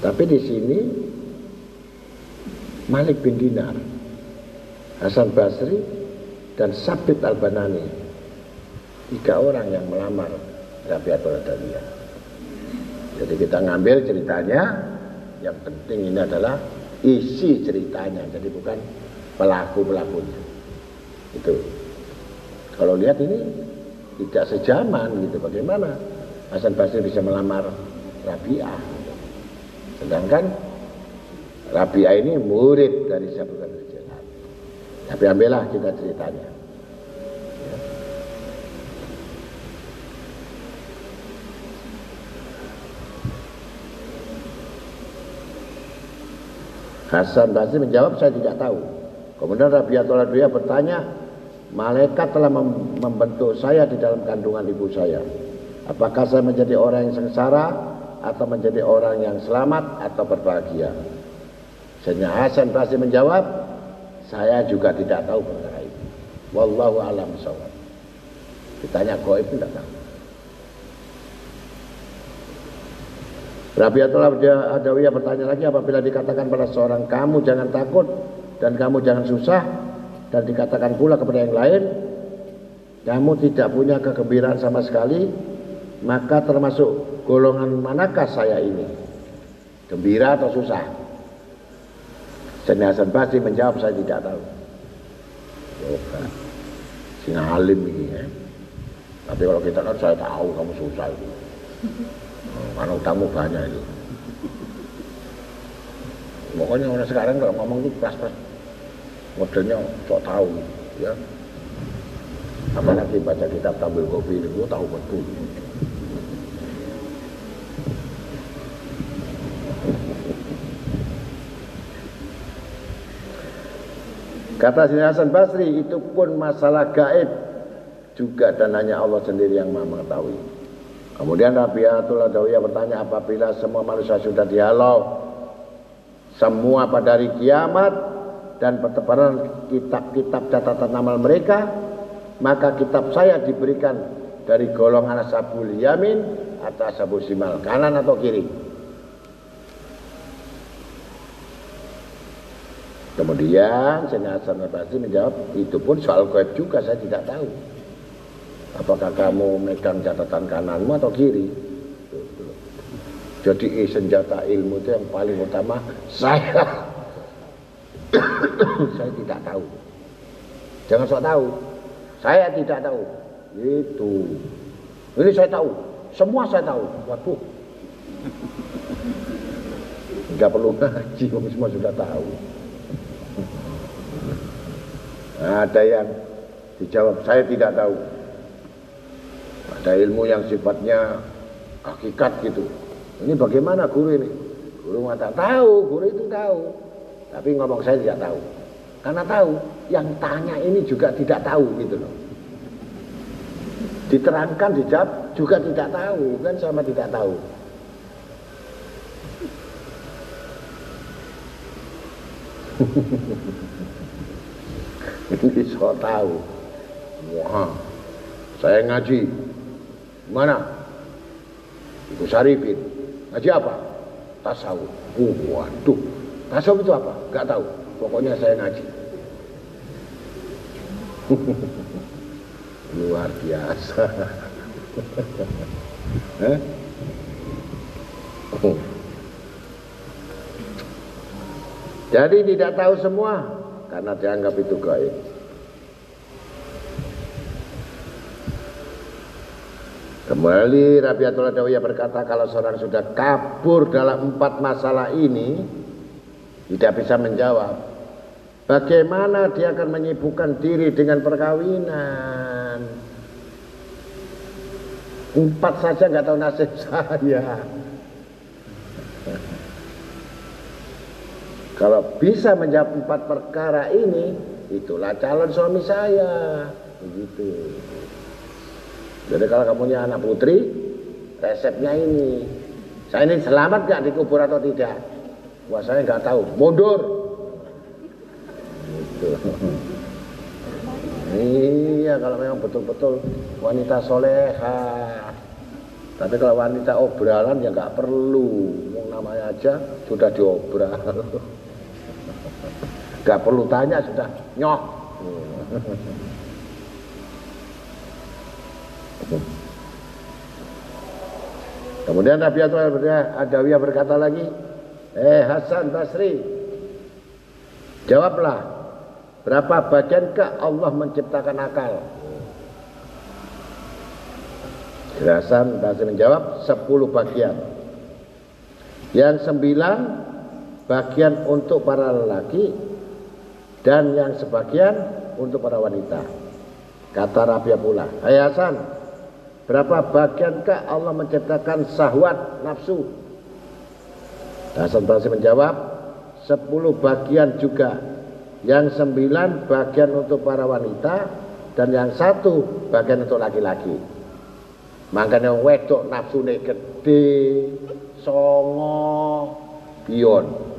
Tapi di sini Malik bin Dinar, Hasan Basri, dan Sabit Al-Banani. Tiga orang yang melamar Rabiatul Adawiyah. Jadi kita ngambil ceritanya, yang penting ini adalah isi ceritanya, jadi bukan pelaku-pelakunya. Itu. Kalau lihat ini tidak sejaman gitu, bagaimana Hasan Basri bisa melamar Rabi'ah? Sedangkan Rabi'ah ini murid dari Syabul. Tapi ambillah kita ceritanya. Hasan Basri menjawab saya tidak tahu. Kemudian Rabi'atul Adwiyah bertanya, malaikat telah membentuk saya di dalam kandungan ibu saya. Apakah saya menjadi orang yang sengsara atau menjadi orang yang selamat atau berbahagia. Sayyidina Hasan pasti menjawab, saya juga tidak tahu perkara itu. Wallahu alam sawab. Ditanya goib tidak tahu. Rabiatul Adawiyah bertanya lagi apabila dikatakan pada seorang kamu jangan takut dan kamu jangan susah dan dikatakan pula kepada yang lain kamu tidak punya kegembiraan sama sekali maka termasuk golongan manakah saya ini? Gembira atau susah? Hasan Basri menjawab saya tidak tahu. Yoga. Sing alim ini ya. Tapi kalau kita kan saya tahu kamu susah itu. Karena utangmu banyak itu. Pokoknya orang sekarang kalau ngomong itu pas-pas modelnya sok tahu ya. Apalagi baca kitab tampil kopi itu tahu betul. Kata Sina Hasan Basri itu pun masalah gaib juga dan hanya Allah sendiri yang maha mengetahui. Kemudian Rabiatul Adawiyah bertanya apabila semua manusia sudah dihalau semua pada hari kiamat dan pertebaran kitab-kitab catatan amal mereka maka kitab saya diberikan dari golongan ashabul yamin atau ashabul simal kanan atau kiri Kemudian Sayyidina Hasan menjawab, itu pun soal gaib juga saya tidak tahu. Apakah kamu megang catatan kananmu atau kiri? Jadi senjata ilmu itu yang paling utama saya. saya tidak tahu. Jangan sok tahu. Saya tidak tahu. Itu. Ini saya tahu. Semua saya tahu. Waduh. Enggak perlu ngaji, semua sudah tahu. Ada yang dijawab saya tidak tahu. Ada ilmu yang sifatnya hakikat gitu. Ini bagaimana guru ini? Guru mata tahu, guru itu tahu. Tapi ngomong saya tidak tahu. Karena tahu, yang tanya ini juga tidak tahu gitu loh. Diterangkan, dijawab juga tidak tahu, kan sama tidak tahu. Ini so tahu. Wah, saya ngaji. Mana? Ibu Sarifin. Ngaji apa? Tasawuf. Oh, waduh. Tasawuf itu apa? Gak tahu. Pokoknya saya ngaji. Luar biasa. eh? Jadi tidak tahu semua karena dianggap itu gaib. Kembali Rabiatul Adawiyah berkata kalau seorang sudah kabur dalam empat masalah ini tidak bisa menjawab. Bagaimana dia akan menyibukkan diri dengan perkawinan? Empat saja nggak tahu nasib saya. Kalau bisa menjawab empat perkara ini, itulah calon suami saya. begitu jadi kalau kamu punya anak putri resepnya ini. Saya ini selamat gak dikubur atau tidak? Wah saya nggak tahu. Mundur. Gitu. iya kalau memang betul-betul wanita soleha. Tapi kalau wanita obralan ya nggak perlu. Namanya aja sudah diobral. Nggak perlu tanya sudah. Nyok Kemudian Nabi Adawiyah berkata lagi, Eh Hasan Basri, jawablah, berapa bagiankah Allah menciptakan akal? Hasan Basri menjawab, 10 bagian. Yang sembilan bagian untuk para lelaki dan yang sebagian untuk para wanita. Kata Rabia pula, Hai Hasan, berapa bagiankah Allah menciptakan sahwat nafsu? Hasan Basri menjawab, sepuluh bagian juga. Yang sembilan bagian untuk para wanita dan yang satu bagian untuk laki-laki. Makanya wedok nafsu gede, songo, bion.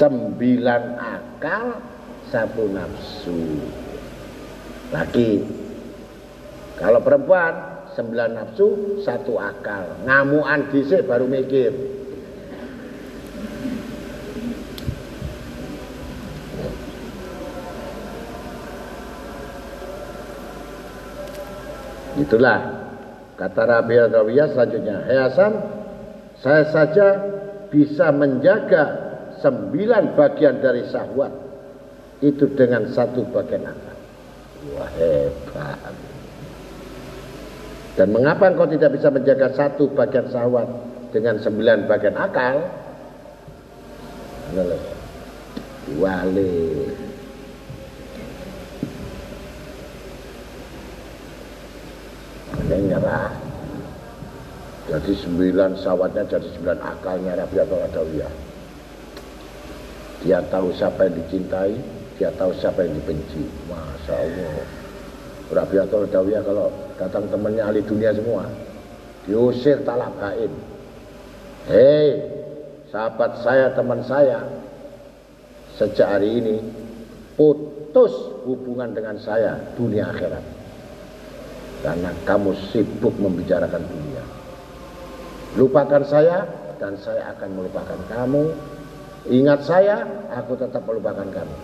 Sembilan akal satu nafsu. Laki kalau perempuan sembilan nafsu satu akal. Ngamuan disik baru mikir. Itulah kata Rabi Rawiyah selanjutnya. Hasan saya saja bisa menjaga sembilan bagian dari syahwat itu dengan satu bagian akal. Wah hebat. Dan mengapa engkau tidak bisa menjaga satu bagian syahwat dengan sembilan bagian akal? Wale. Ini nyerah. Jadi sembilan sawatnya jadi sembilan akalnya Rabi atau Adawiyah. Dia tahu siapa yang dicintai, dia tahu siapa yang dibenci. Masya Allah. Rabiatul Dawiyah kalau datang temannya ahli dunia semua, diusir talak bain. Hei, sahabat saya, teman saya, sejak hari ini putus hubungan dengan saya dunia akhirat. Karena kamu sibuk membicarakan dunia. Lupakan saya dan saya akan melupakan kamu Ingat saya, aku tetap melupakan kamu.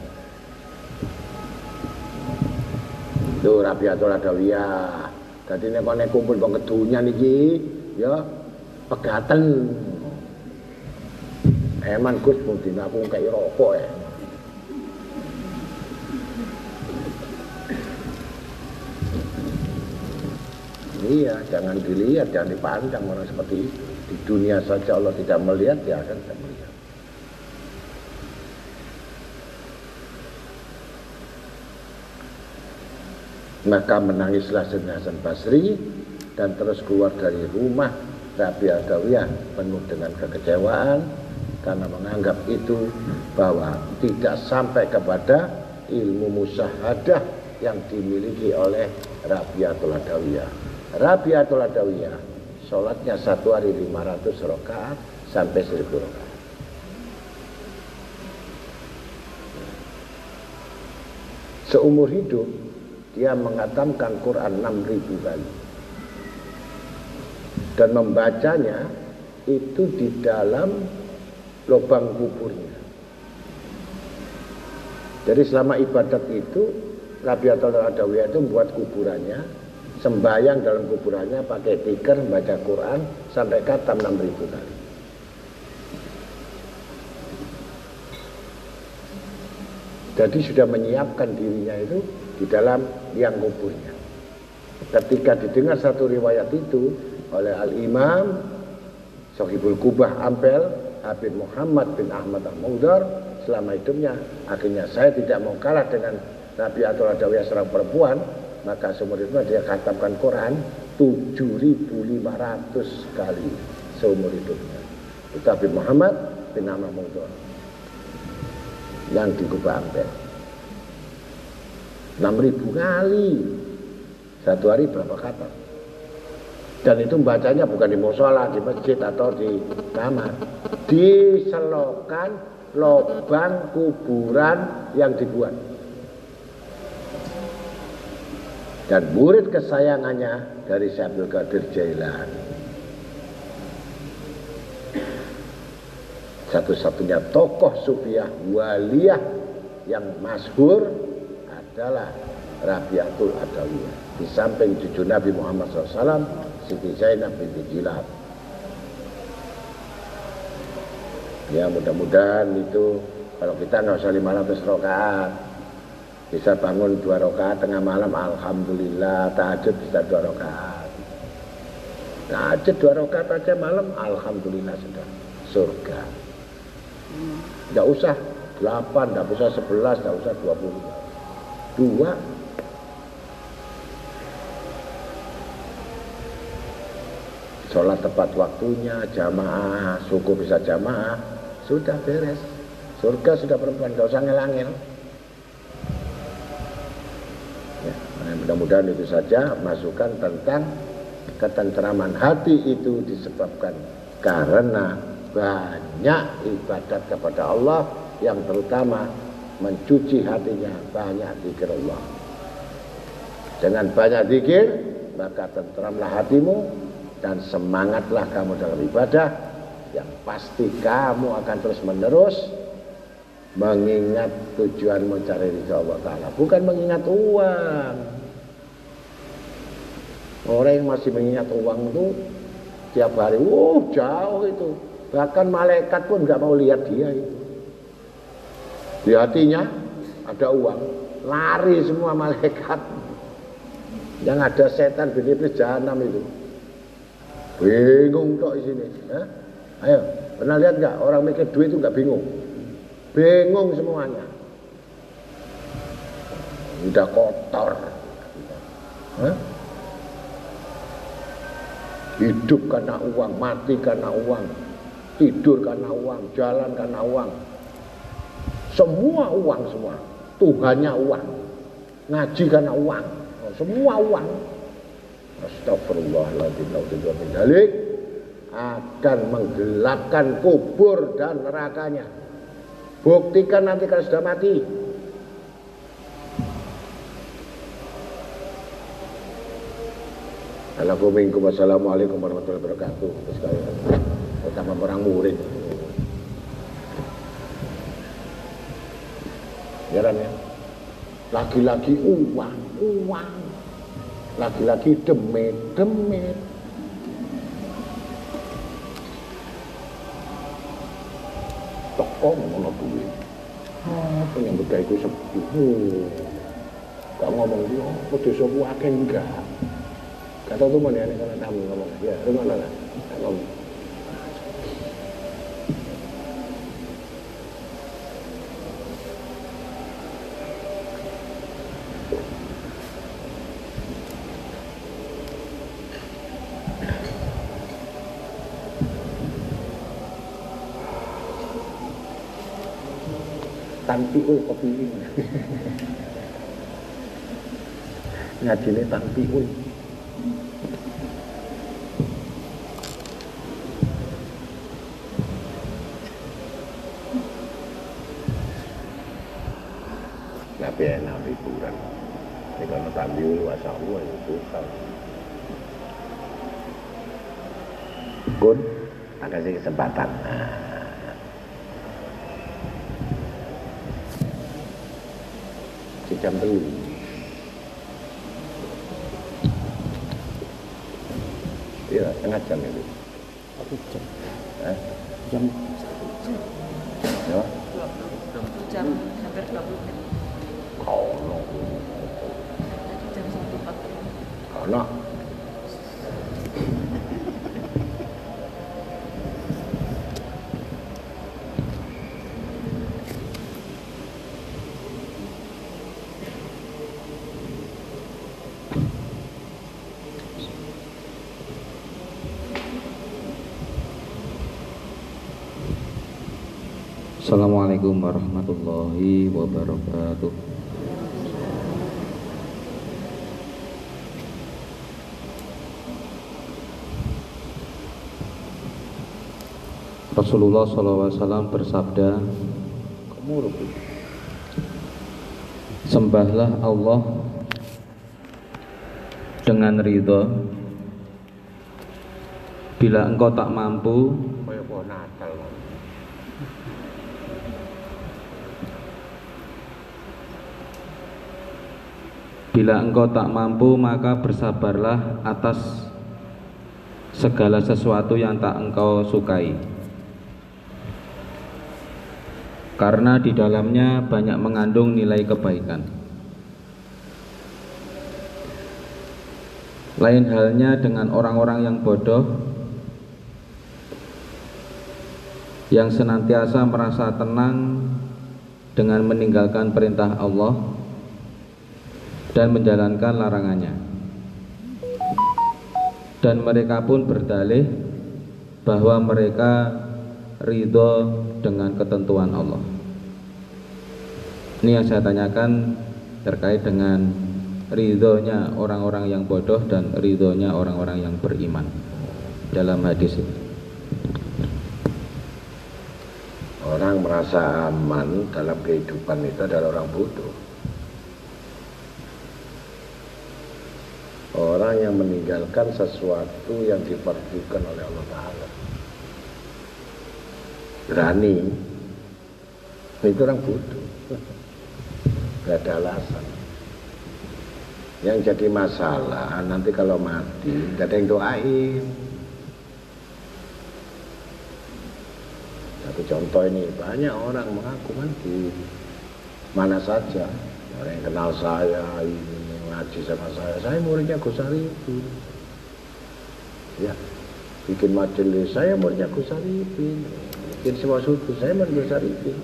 Itu Rabiatul Adawiyah. Jadi nek nek kumpul bang kedunya niki, ya pegaten. Eman Gus mungkin aku kayak rokok ya. Iya, jangan dilihat, jangan dipandang orang seperti itu. Di dunia saja Allah tidak melihat, ya akan tidak melihat. Maka menangislah Sayyidina Hasan Basri dan terus keluar dari rumah Rabi Adawiyah penuh dengan kekecewaan karena menganggap itu bahwa tidak sampai kepada ilmu musyahadah yang dimiliki oleh Rabiatul Adawiyah. Rabiatul Adawiyah sholatnya satu hari 500 rakaat sampai 1000 rakaat. Seumur hidup dia mengatamkan Quran 6000 kali. Dan membacanya itu di dalam lubang kuburnya. Jadi selama ibadat itu Rabiatul Adawiyah itu membuat kuburannya sembayang dalam kuburannya pakai tikar membaca Quran sampai katam 6000 kali. Jadi sudah menyiapkan dirinya itu di dalam liang kuburnya. Ketika didengar satu riwayat itu oleh Al-Imam Sohibul Kubah Ampel Habib Muhammad bin Ahmad Al-Maudar selama hidupnya akhirnya saya tidak mau kalah dengan Nabi atau Adawiyah seorang perempuan maka seumur hidupnya dia katakan Quran 7500 kali seumur hidupnya Itu Habib Muhammad bin Amr Mungkur yang di Kubah Ampel. 6000 kali. Satu hari berapa kata? Dan itu membacanya bukan di musola, di masjid atau di kamar. Di selokan lubang kuburan yang dibuat. Dan murid kesayangannya dari Syabdul Qadir Jailan satu-satunya tokoh sufiah waliyah yang masyhur adalah Rabiatul Adawiyah. Di samping cucu Nabi Muhammad SAW Siti Zainab binti Jilad. Ya mudah-mudahan itu kalau kita nggak usah lima ratus rokaat bisa bangun dua rokaat tengah malam Alhamdulillah tahajud bisa dua rokaat tahajud dua rokaat aja malam Alhamdulillah sudah surga. Nggak usah delapan nggak usah sebelas nggak usah dua puluh dua. Sholat tepat waktunya jamaah suku bisa jamaah sudah beres. Surga sudah perempuan gak usah ngelangin ya, nah, mudah-mudahan itu saja masukan tentang ketentraman hati itu disebabkan karena banyak ibadat kepada Allah yang terutama mencuci hatinya banyak zikir Allah. Dengan banyak zikir maka tentramlah hatimu dan semangatlah kamu dalam ibadah yang pasti kamu akan terus menerus mengingat tujuan mencari ridha Allah Ta'ala. Bukan mengingat uang. Orang yang masih mengingat uang itu tiap hari wow jauh itu. Bahkan malaikat pun nggak mau lihat dia itu di hatinya ada uang lari semua malaikat yang ada setan bin iblis jahanam itu Bingung kok di sini. Ya? Ayo, pernah lihat nggak orang mikir duit itu nggak bingung? Bingung semuanya. Udah kotor. Hah? Hidup karena uang, mati karena uang, tidur karena uang, jalan karena uang. Semua uang semua. Tuhannya uang. Ngaji karena uang. Semua uang. Astagfirullahaladzim dalik akan menggelapkan kubur dan nerakanya. Buktikan nanti kalau sudah mati. Assalamualaikum warahmatullahi wabarakatuh. Pertama orang murid. Jalan ya. Lagi-lagi uang, uang, lagi-lagi demit-demit toko ngono kuwi apa yang beda itu sepi gak ngomong dia apa desa ku akeh? Enggak. Kata tuh mana ini karena tamu ngomong. Ya rumah lah ngomong tampiul kopi ini ngajine tampiul Nabi enak hiburan ini kalau tampiul masa Allah itu susah Gun, kasih kesempatan. Nah. Jam Assalamualaikum warahmatullahi wabarakatuh. Rasulullah SAW bersabda, Sembahlah Allah dengan ridho Bila engkau tak mampu Bila engkau tak mampu maka bersabarlah atas segala sesuatu yang tak engkau sukai. Karena di dalamnya banyak mengandung nilai kebaikan. Lain halnya dengan orang-orang yang bodoh Yang senantiasa merasa tenang dengan meninggalkan perintah Allah dan menjalankan larangannya. Dan mereka pun berdalih bahwa mereka ridho dengan ketentuan Allah. Ini yang saya tanyakan terkait dengan ridhonya orang-orang yang bodoh dan ridhonya orang-orang yang beriman dalam hadis ini. Orang merasa aman dalam kehidupan itu adalah orang bodoh. Orang yang meninggalkan sesuatu yang diperlukan oleh Allah Ta'ala. Berani. Itu orang bodoh. Gak ada alasan. Yang jadi masalah nanti kalau mati gak ada yang doain. Satu contoh ini banyak orang mengaku mati. Mana saja? Orang yang kenal saya ini ngaji sama saya. Saya muridnya Gus Arifin ya bikin majelis. Saya muridnya Gus Arifin bikin semua suku saya murid Gus Arifin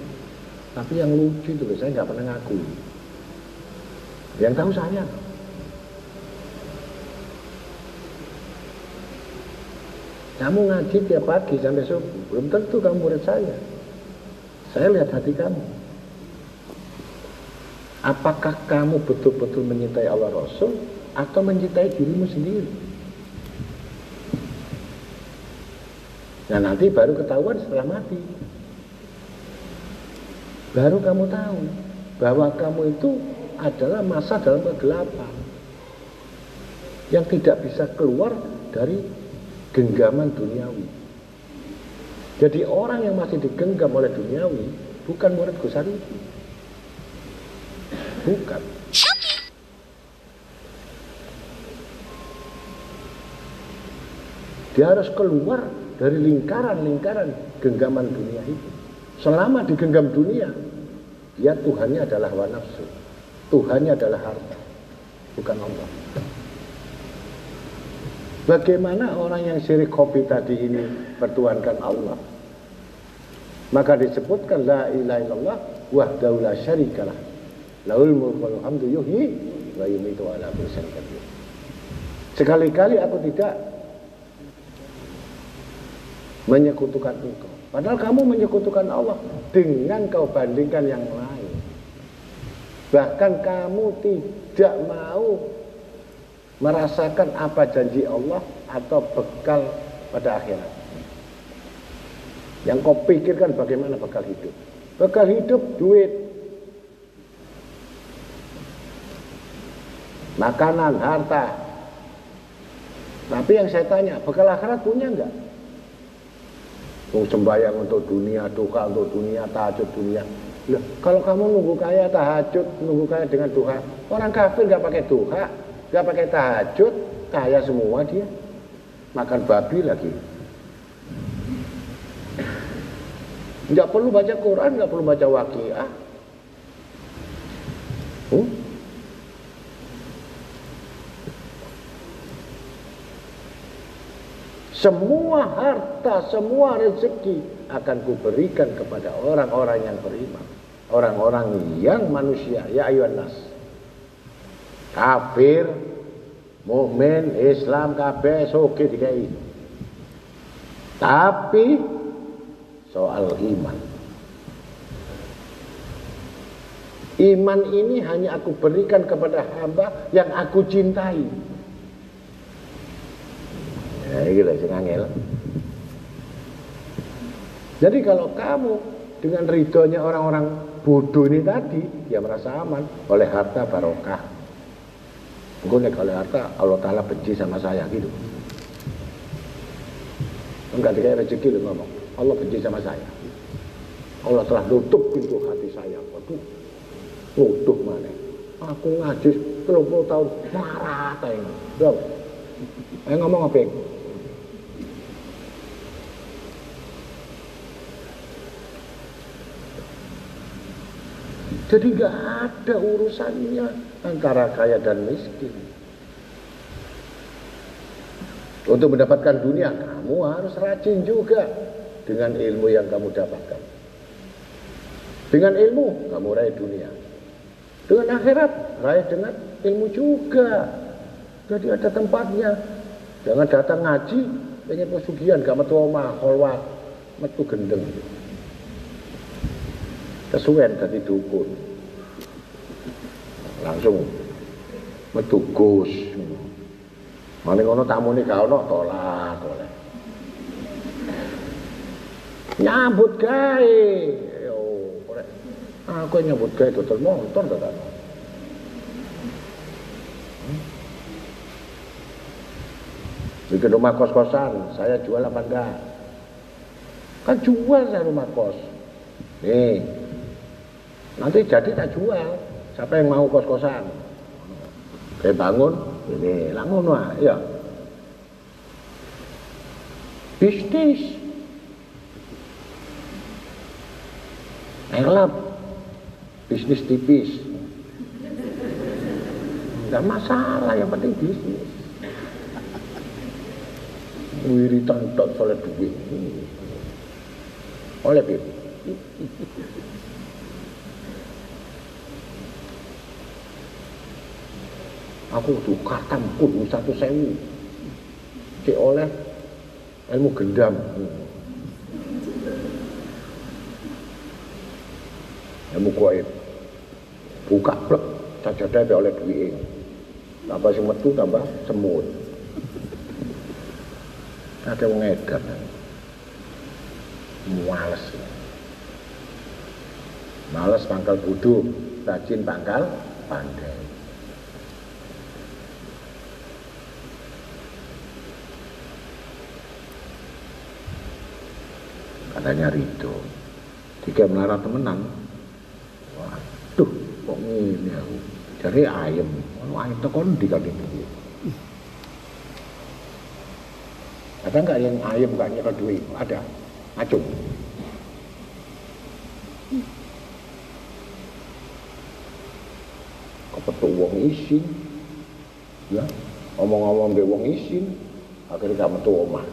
tapi yang lucu itu saya nggak pernah ngaku. Yang tahu saya. Kamu ngaji tiap pagi sampai subuh. Belum tentu kamu murid saya. Saya lihat hati kamu Apakah kamu betul-betul mencintai Allah Rasul atau mencintai dirimu sendiri? Nah nanti baru ketahuan setelah mati. Baru kamu tahu bahwa kamu itu adalah masa dalam kegelapan yang tidak bisa keluar dari genggaman duniawi. Jadi orang yang masih digenggam oleh duniawi bukan murid Gus Bukan. Dia harus keluar dari lingkaran-lingkaran genggaman dunia itu. Selama digenggam dunia, dia Tuhannya adalah hawa nafsu. Tuhannya adalah harta, bukan Allah. Bagaimana orang yang syirik kopi tadi ini bertuhankan Allah? Maka disebutkan la ilaha illallah wahdahu la syarikalah Laul mulkul hamdu yuhyi wa yumitu ala. Sekali-kali aku tidak menyekutukan engkau. Padahal kamu menyekutukan Allah dengan kau bandingkan yang lain. Bahkan kamu tidak mau merasakan apa janji Allah atau bekal pada akhirat. Yang kau pikirkan bagaimana bekal hidup. Bekal hidup duit, makanan, harta. Tapi yang saya tanya, bekal akhirat punya enggak? Mau sembahyang untuk dunia, duka untuk dunia, tahajud dunia. Loh, kalau kamu nunggu kaya tahajud, nunggu kaya dengan duha, orang kafir nggak pakai duha, nggak pakai tahajud, kaya semua dia, makan babi lagi. Nggak perlu baca Quran, nggak perlu baca wakiah. Hmm? Semua harta, semua rezeki akan kuberikan kepada orang-orang yang beriman. Orang-orang yang manusia, ya ayuhan nas. Kafir, mukmin, Islam, kabeh soge dikai. Tapi soal iman. Iman ini hanya aku berikan kepada hamba yang aku cintai. Ya, ini lah sing angel. Jadi kalau kamu dengan ridhonya orang-orang bodoh ini tadi, dia merasa aman oleh harta barokah. Gue nek oleh harta Allah Ta'ala benci sama saya gitu. Enggak dikasih rezeki lu ngomong. Allah benci sama saya. Allah telah tutup pintu hati saya. Waduh, tutup mana? Aku ngaji 30 tahun marah tayang. Dong. Ngomong apa? Jadi nggak ada urusannya antara kaya dan miskin. Untuk mendapatkan dunia, kamu harus rajin juga dengan ilmu yang kamu dapatkan. Dengan ilmu, kamu raih dunia. Dengan akhirat, raih dengan ilmu juga. Jadi ada tempatnya. Jangan datang ngaji, pengen pesugihan, gak metu omah, holwat, metu gendeng. Kesuwen tadi dukun. Langsung metu gus. Maling tamu nih kau no tolak oleh. Nyambut gawe. Yo. Aku nyambut gawe dodol motor to kan. Bikin rumah kos-kosan, saya jual apa enggak? Kan jual saya rumah kos. Nih, nanti jadi tak jual. Siapa yang mau kos-kosan? Kayak bangun, ini langsung wah, ya. Bisnis. Elap. Bisnis tipis. Enggak masalah, yang penting bisnis. Wiritan tok soleh duit. Oleh Bib. Aku tuh katam kudu satu sewu. Cek oleh ilmu gendam. Ilmu kuaid. Buka plek, sajadah oleh duit. Tambah sing metu tambah semut. Ada wong edan. Males. Males pangkal bodoh, rajin pangkal pandai. Katanya Rido. Tiga melarat temenan. Waduh, kok ngene aku. Jadi ayam. Ono ayam tekon di kali duit. Ada nggak yang ayam nggak nyekel duit? Ada. Acung. Kepetuk wong isin. Ya, omong-omong be wong isin, akhirnya gak metu omah.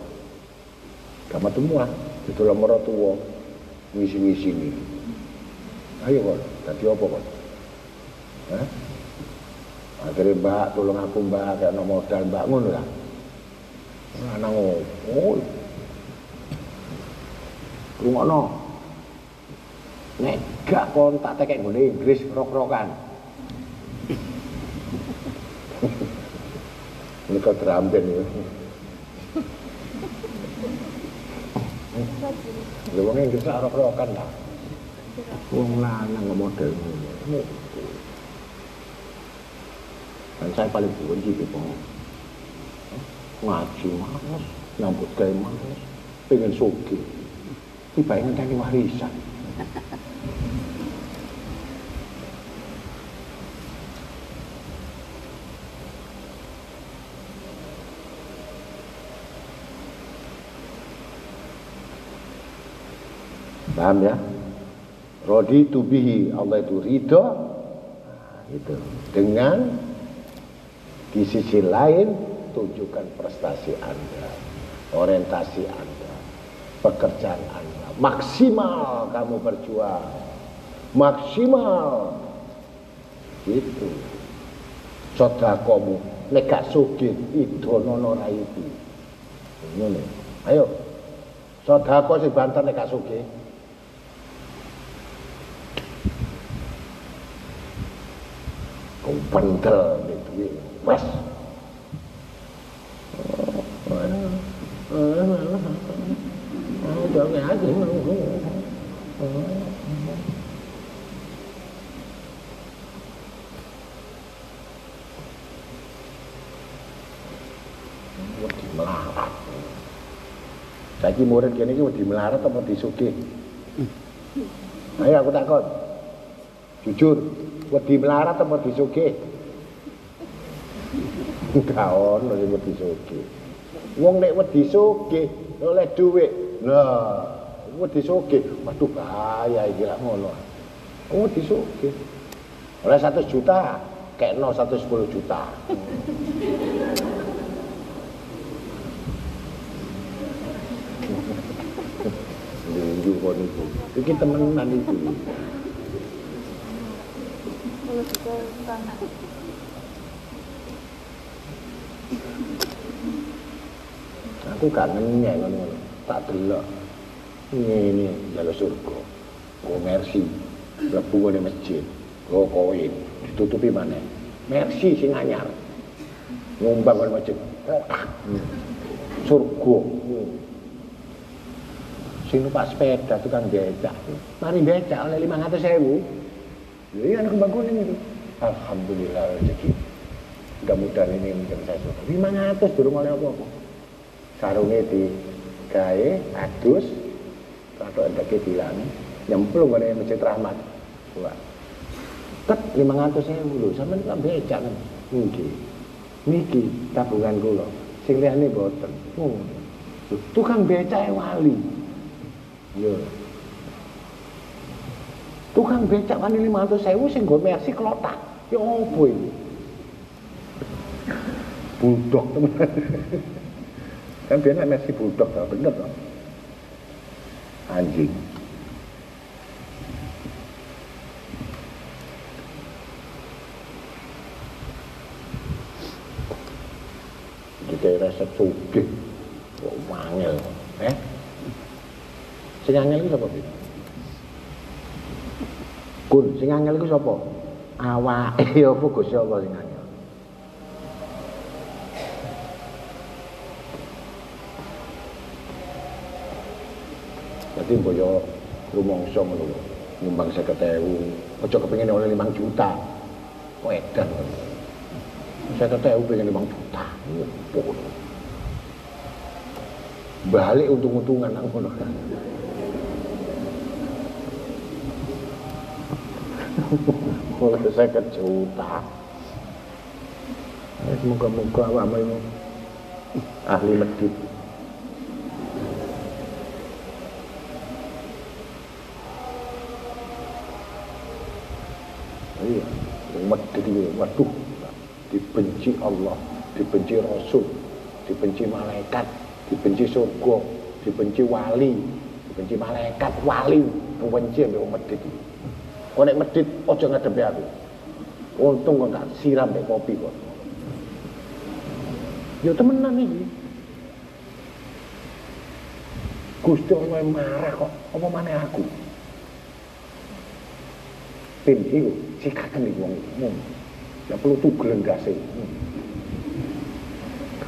Gak metu muat, itu lemero tuwa ngisi-ngisi ini. Ayo kok, tadi apa kok? Hah? Akhirnya mbak, tolong aku mbak, kayak no modal mbak ngono lah. Lanang oh. Rungono. Nek gak kon tak tekek nggone Inggris rok-rokan. Ini kau terambil ya. Lha wong Inggris sak rok-rokan ta. Wong lanang kok model ngono. Dan saya paling benci itu ngaji males, nyambut gawe males, pengen sugi. Tiba ngenteni warisan. Paham ya? Rodi tubihi Allah itu ridho nah, itu dengan di sisi lain tunjukkan prestasi Anda, orientasi Anda, pekerjaan Anda. Maksimal kamu berjuang. Maksimal. Itu. Sodakomu gak sugih idonono ra itu. Ngene. Ayo. Sodako sing banter nek gak sugih. Pendel itu wes. Oh, jangan aja. wedi melarat. Saiki murid kene iki wedi melarat apa disugi? Ayo aku takon. Jujur, wedi melarat apa disugi? Enggak ono sing wedi sugih. Wong nek wedi sugih oleh dhuwit. Lah, wedi sugih, waduh bahaya iki lak ngono. Wedi sugih. Oleh 100 juta, kekno 110 juta. Lunggu kon iku. Iki temenan iki. Aku gak ngenyek ngono. Tak delok. Ngene jalur surga. Komersi. Mlebu ngene masjid. Go koin. Ditutupi maneh. Mersi sing anyar. Ngumbang ngene masjid. Surga. Sing numpak sepeda tukang becak. Mari becak oleh 500 sewu. Iya anak bangun ini. Alhamdulillah rezeki. Mudah-mudahan ini menjadi saya suka. 500 durung oleh apa-apa. Sarungnya di gawe adus atau ada kedilan nyemplung oleh masjid rahmat. Wah. Tet 500 sewu lho, sampean tukang becak kan. Nggih. Niki tabungan kula. Sing liyane boten. Oh. Tukang becak wali. Yo. Tukang becak wani 500 sewu sing nggo mersi klotak. Ya opo iki? Budok teman. kan biar mersi budok ta bener to. Anjing. Dikai resep sugih. Kok wangel. Eh? Sing angel iki sapa? Kun, sing angel iku sapa? Awake apa Gusti Allah sing angel? Dadi mboyo rumangsa ngono lho. Nyumbang 50.000, aja kepengin oleh 5 juta. Kok edan. 50.000 pengen 5 juta. Balik untung-untungan ngono Mulai saya juta. Ya, Semoga-moga awakmu ini ahli medit. Iya, medit waduh, dibenci Allah, dibenci Rasul, dibenci malaikat, dibenci surga, dibenci wali, dibenci malaikat, wali, dibenci yang medit itu. Kau nek medit, ojo ngadepi aku. Untung kau tak siram dek kopi kok. Ya temenan iki. Gusti Allah marah kok, apa mana aku? Pin iku sikaten iki wong iki. Ya perlu tugel ndase.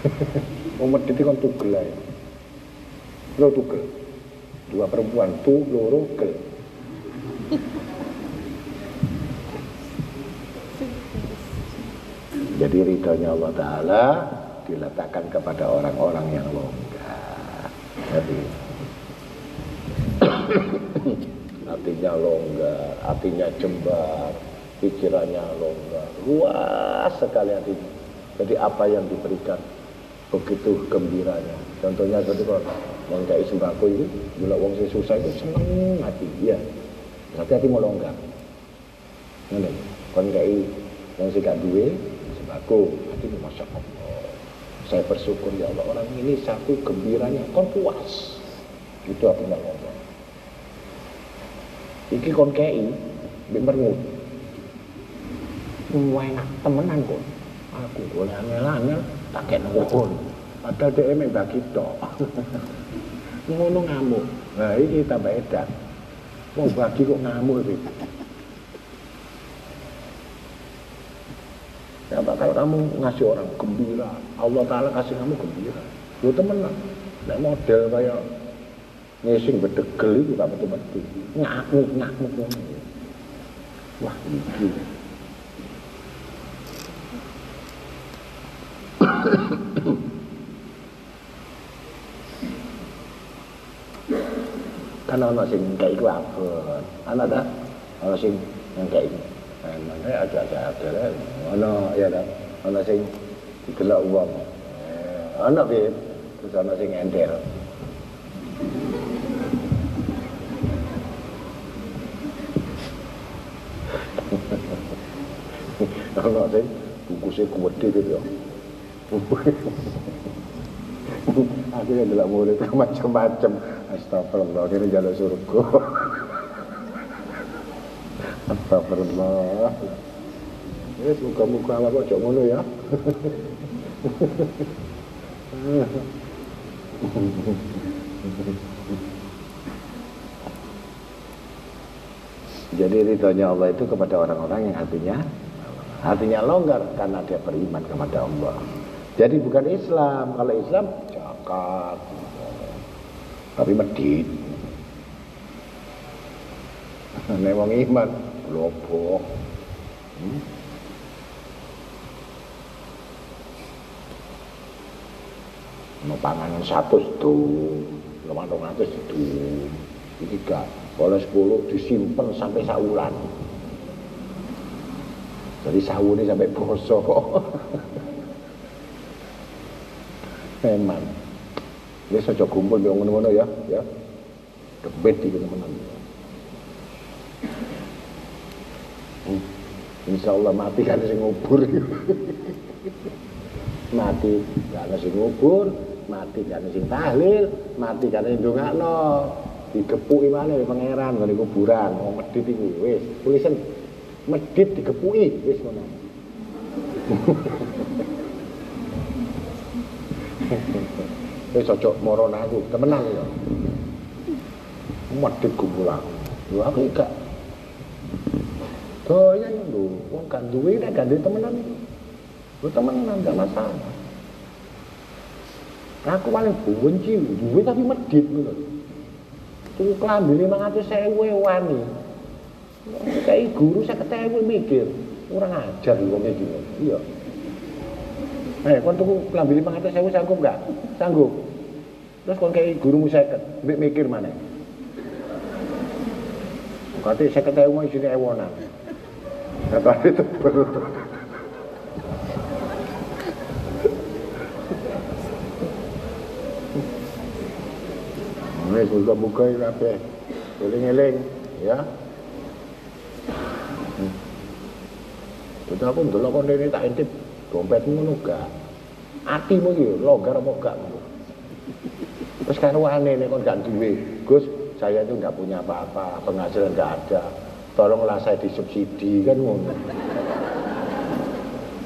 Wong medit kon tugel ae. Lo tugel. Dua perempuan tu loro gel. Jadi ridhonya Allah Ta'ala diletakkan kepada orang-orang yang longgar. Jadi hatinya longgar, hatinya jembar, pikirannya longgar, luas sekali hatinya. Jadi apa yang diberikan begitu gembiranya. Contohnya seperti kalau mau kayak sembako itu, bila wong sing susah itu seneng hati, ya. Hati hati mau longgar. Ngono. Kon kayak wong sing gak duwe sembako, hati masya Allah. Saya bersyukur ya Allah orang ini satu gembiranya kon puas. Itu artinya longgar. Iki kon kei, merengut. Enak temenan kok. Aku boleh angel-angel tak kena nuwun. Padahal dia emang bagi tok. Ngono ngamuk. Nah ini tambah edan. Mau bagi kok ngamuk itu. Ya bakal kamu ngasih orang gembira. Allah Ta'ala kasih kamu gembira. Lu temenan. Nek model kayak ngising bedegel itu tak betul-betul. Ngakuk, ngakuk. Wah, iki. kan ana sing kayak iku abot. Ana ta? Ana sing kayak iku. Emang aja aja aja ana ya ta. Ana sing digelak wong. Eh, Ana piye? Terus ana sing endel. Ana sing bungkusnya kuwede gitu ya. Akhirnya delok murid macam-macam. Astagfirullah, ini jalur surga. Astagfirullah. Ngono ya. Jadi ridhonya Allah itu kepada orang-orang yang hatinya hatinya longgar karena dia beriman kepada Allah. Jadi bukan Islam. Kalau Islam zakat, tapi medit. Nek wong iman lobok. Hmm? Mau panganan satu itu, dong atas itu, tiga, kalau sepuluh disimpan sampai saulan. Jadi sahurnya sampai bosok. Memang. Ini saja kumpul yang ngono-ngono ya, ya. Debet di teman-teman. Insya Allah mati kan sing ngubur. mati kan sing ngubur, mati kan sing tahlil, mati kan sing ndongakno. Digepuki mana di pangeran ngene kuburan, mau medit iki wis. Tulisan medit digepuki wis ngono. Wis cocok moron aku, temenan ya. Medit kumpulan. Lho aku gak doyan lho, wong gak duwe nek gak duwe temenan. Lho temenan gak masalah. Aku paling benci duwe tapi medit lho. Tuku klambi 500.000 wani. Kayak guru saya ketemu mikir, orang ajar wong iki. Iya. Eh, kon tuku klambi 500.000 sanggup enggak? Sanggup. Terus kon kayak gurumu seket, mikir mana? Kata saya ketemu sini ewonan. Itu tebel. Ini sudah buka ini apa? Eling-eling, ya. Betul aku dulu kon ini tak intip dompetmu ngono gak. Atimu iki longgar apa gak ngono. Terus wane nek kon gak duwe. Gus, saya itu nggak punya apa-apa, penghasilan nggak ada. Tolonglah saya disubsidi kan ngono.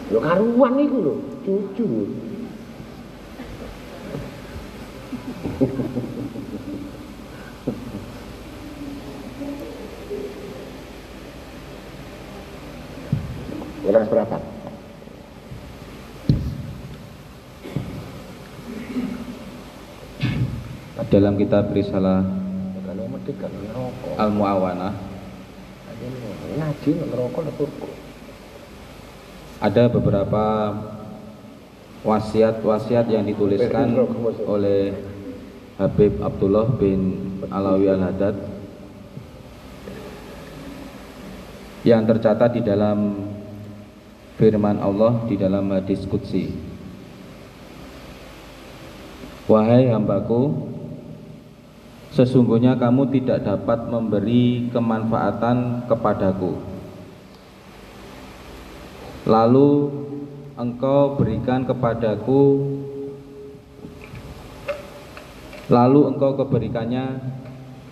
Lo karuan iku lho, cucu. Orang seberapa? Dalam kitab Risalah ngerokok. Al-Mu'awanah Lah turku. ada beberapa wasiat-wasiat yang dituliskan oleh Habib Abdullah bin Alawi Al-Haddad. Yang tercatat di dalam firman Allah di dalam hadis Qudsi. Wahai hambaku Sesungguhnya kamu tidak dapat memberi kemanfaatan kepadaku Lalu engkau berikan kepadaku Lalu engkau keberikannya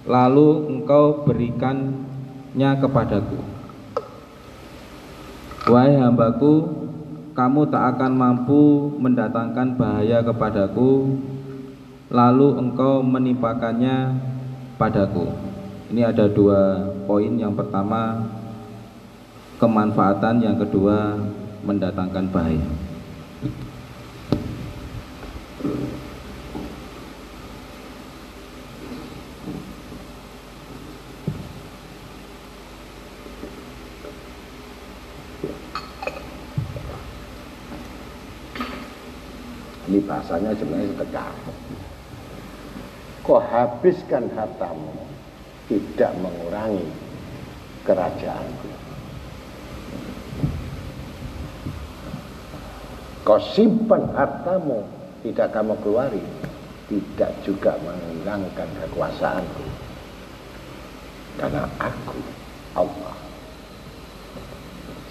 Lalu engkau berikannya kepadaku. Wahai hambaku Kamu tak akan mampu mendatangkan bahaya kepadaku Lalu engkau menimpakannya padaku. Ini ada dua poin. Yang pertama kemanfaatan Yang kedua mendatangkan bahaya. Ini bahasanya sebenarnya sedekah. Kau habiskan hartamu tidak mengurangi kerajaanku. Kau simpan hartamu tidak kamu keluari tidak juga menghilangkan kekuasaanku. Karena aku Allah.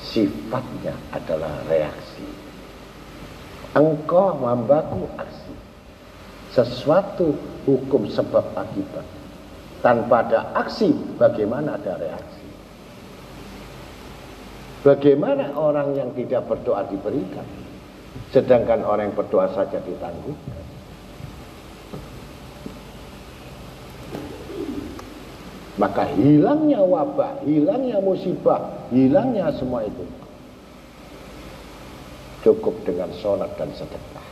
Sifatnya adalah reaksi. Engkau hambaku aksi. Sesuatu hukum sebab akibat. Tanpa ada aksi bagaimana ada reaksi? Bagaimana orang yang tidak berdoa diberikan sedangkan orang yang berdoa saja ditangguhkan maka hilangnya wabah hilangnya musibah hilangnya semua itu cukup dengan sholat dan sedekah.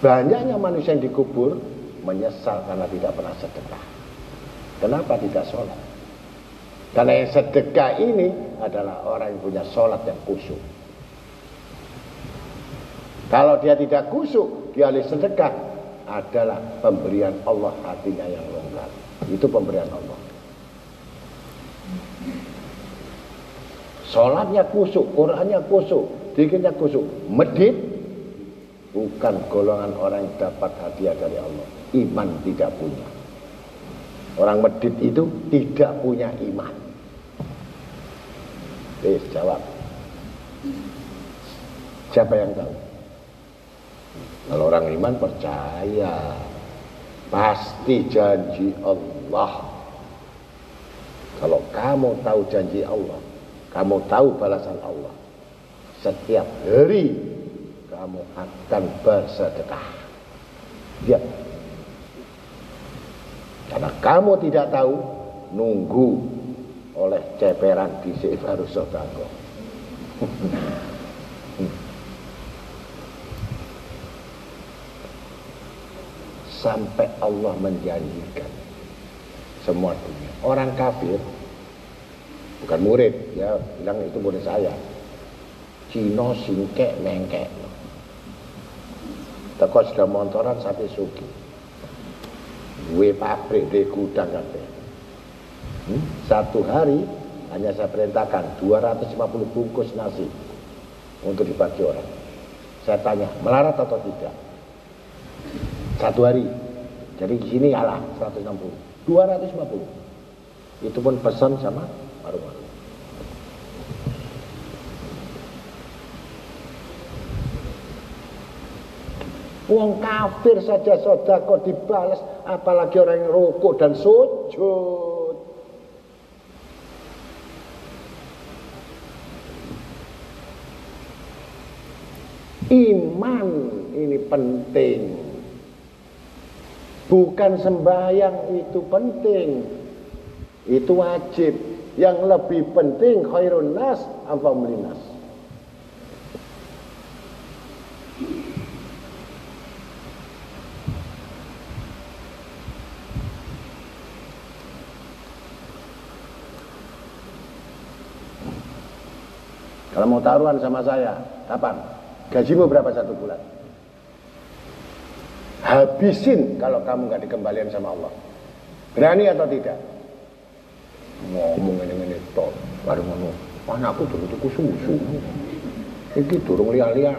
Banyaknya manusia yang dikubur menyesal karena tidak pernah sedekah. Kenapa tidak sholat? Karena yang sedekah ini adalah orang yang punya sholat yang kusuk. Kalau dia tidak kusuk, dia oleh sedekah adalah pemberian Allah hatinya yang longgar. Itu pemberian Allah. Sholatnya kusuk, Qurannya kusuk, dikirnya kusuk. Medit bukan golongan orang yang dapat hadiah dari Allah. Iman tidak punya. Orang medit itu tidak punya iman. Please jawab. Siapa yang tahu? Kalau orang iman percaya pasti janji Allah. Kalau kamu tahu janji Allah, kamu tahu balasan Allah. Setiap hari kamu akan bersedekah. Ya. Karena kamu tidak tahu, nunggu oleh ceperan di harus sodako. Sampai Allah menjanjikan semua dunia. Orang kafir bukan murid ya bilang itu murid saya. Cino singkek mengkek. Teko sudah montoran sampai suki. Gue pabrik di gudang kafe hmm? satu hari hanya saya perintahkan 250 bungkus nasi untuk dibagi orang. Saya tanya melarat atau tidak satu hari jadi di sini kalah 160 250 itu pun pesan sama paru-paru. Wong kafir saja sodako dibalas, apalagi orang yang rokok dan sujud. Iman ini penting. Bukan sembahyang itu penting. Itu wajib yang lebih penting khairun nas anfa'um nas. Kalau mau taruhan sama saya, kapan? Gajimu berapa satu bulan? Habisin kalau kamu nggak dikembalikan sama Allah. Berani atau tidak? ngomong ini ini tok baru ngono anakku dulu tuku susu iki durung liya-liya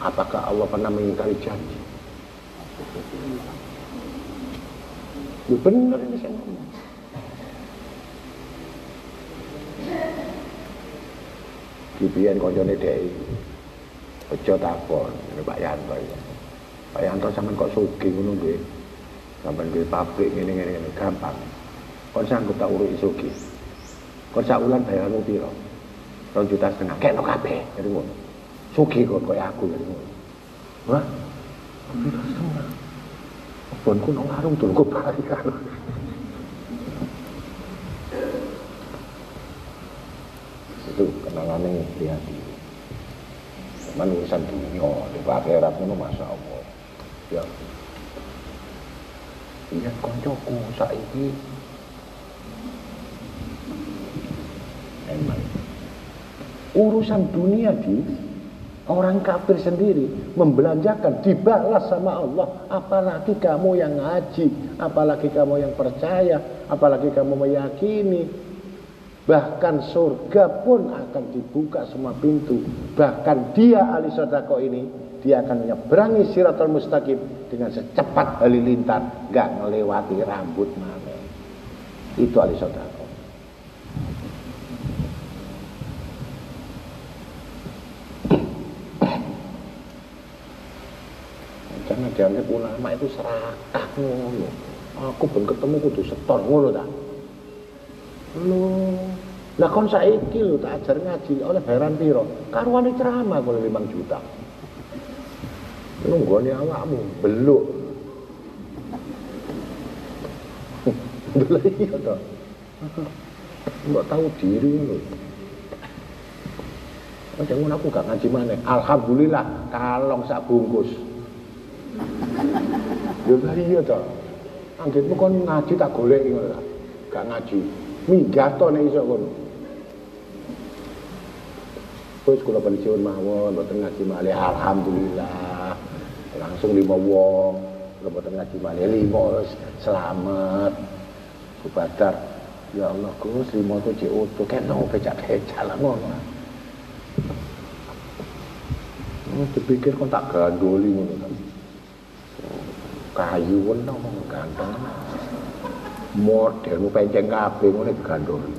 Apakah Allah pernah mengingkari janji? Ya benar ini saya ngomong. Kibian koncone dhek Aja takon, Pak Yanto ya. Pak Yanto sampean kok sugih ngono nggih. Sampeyan duwe pabrik ngene ngene ngene gampang. Kon sanggup tak uruki sugih. Kon sak wulan bayarmu piro? 2 juta setengah. Kekno kabeh, jadi ngono. Sugih kok koyo aku jadi ngono. Wah, juta setengah. Pun ku nang warung tunggu bayar. Kenangannya lihat Cuman urusan dunia di akhirat itu masya Allah. Ya. Iya koncoku saiki. Emang. Urusan dunia di orang kafir sendiri membelanjakan dibalas sama Allah. Apalagi kamu yang ngaji apalagi kamu yang percaya apalagi kamu meyakini bahkan surga pun akan dibuka semua pintu. Bahkan dia ahli sodako ini dia akan menyeberangi siratul mustaqim dengan secepat halilintar nggak melewati rambut mana. Itu ahli sodako. Karena dianggap ulama itu serakah aku pun ketemu kudu setor ngono ta lo lah kon saiki lho tak ajar ngaji oleh bayaran piro karuane ceramah kalau 5 juta nunggone awakmu beluk Lah iya to. Mbok tahu diri lho. Macam ngono aku gak ngaji mana. Alhamdulillah kalong sak bungkus. Lah iya to. Anggitmu kon ngaji tak golek ngono. Gak ngaji. Minggat to nek iso kono. Wis kula pensiun mawon mboten ngaji malih alhamdulillah. Langsung lima wong. Kula mboten ngaji malih lima selamat. Bu Badar, ya Allah Gus lima tuh cek utuh kena becak-becak lah ngono. Oh, dipikir kon tak gandoli ngono kan. Kayu ngomong ganteng. Modelmu penceng kabeh ngono digandoli.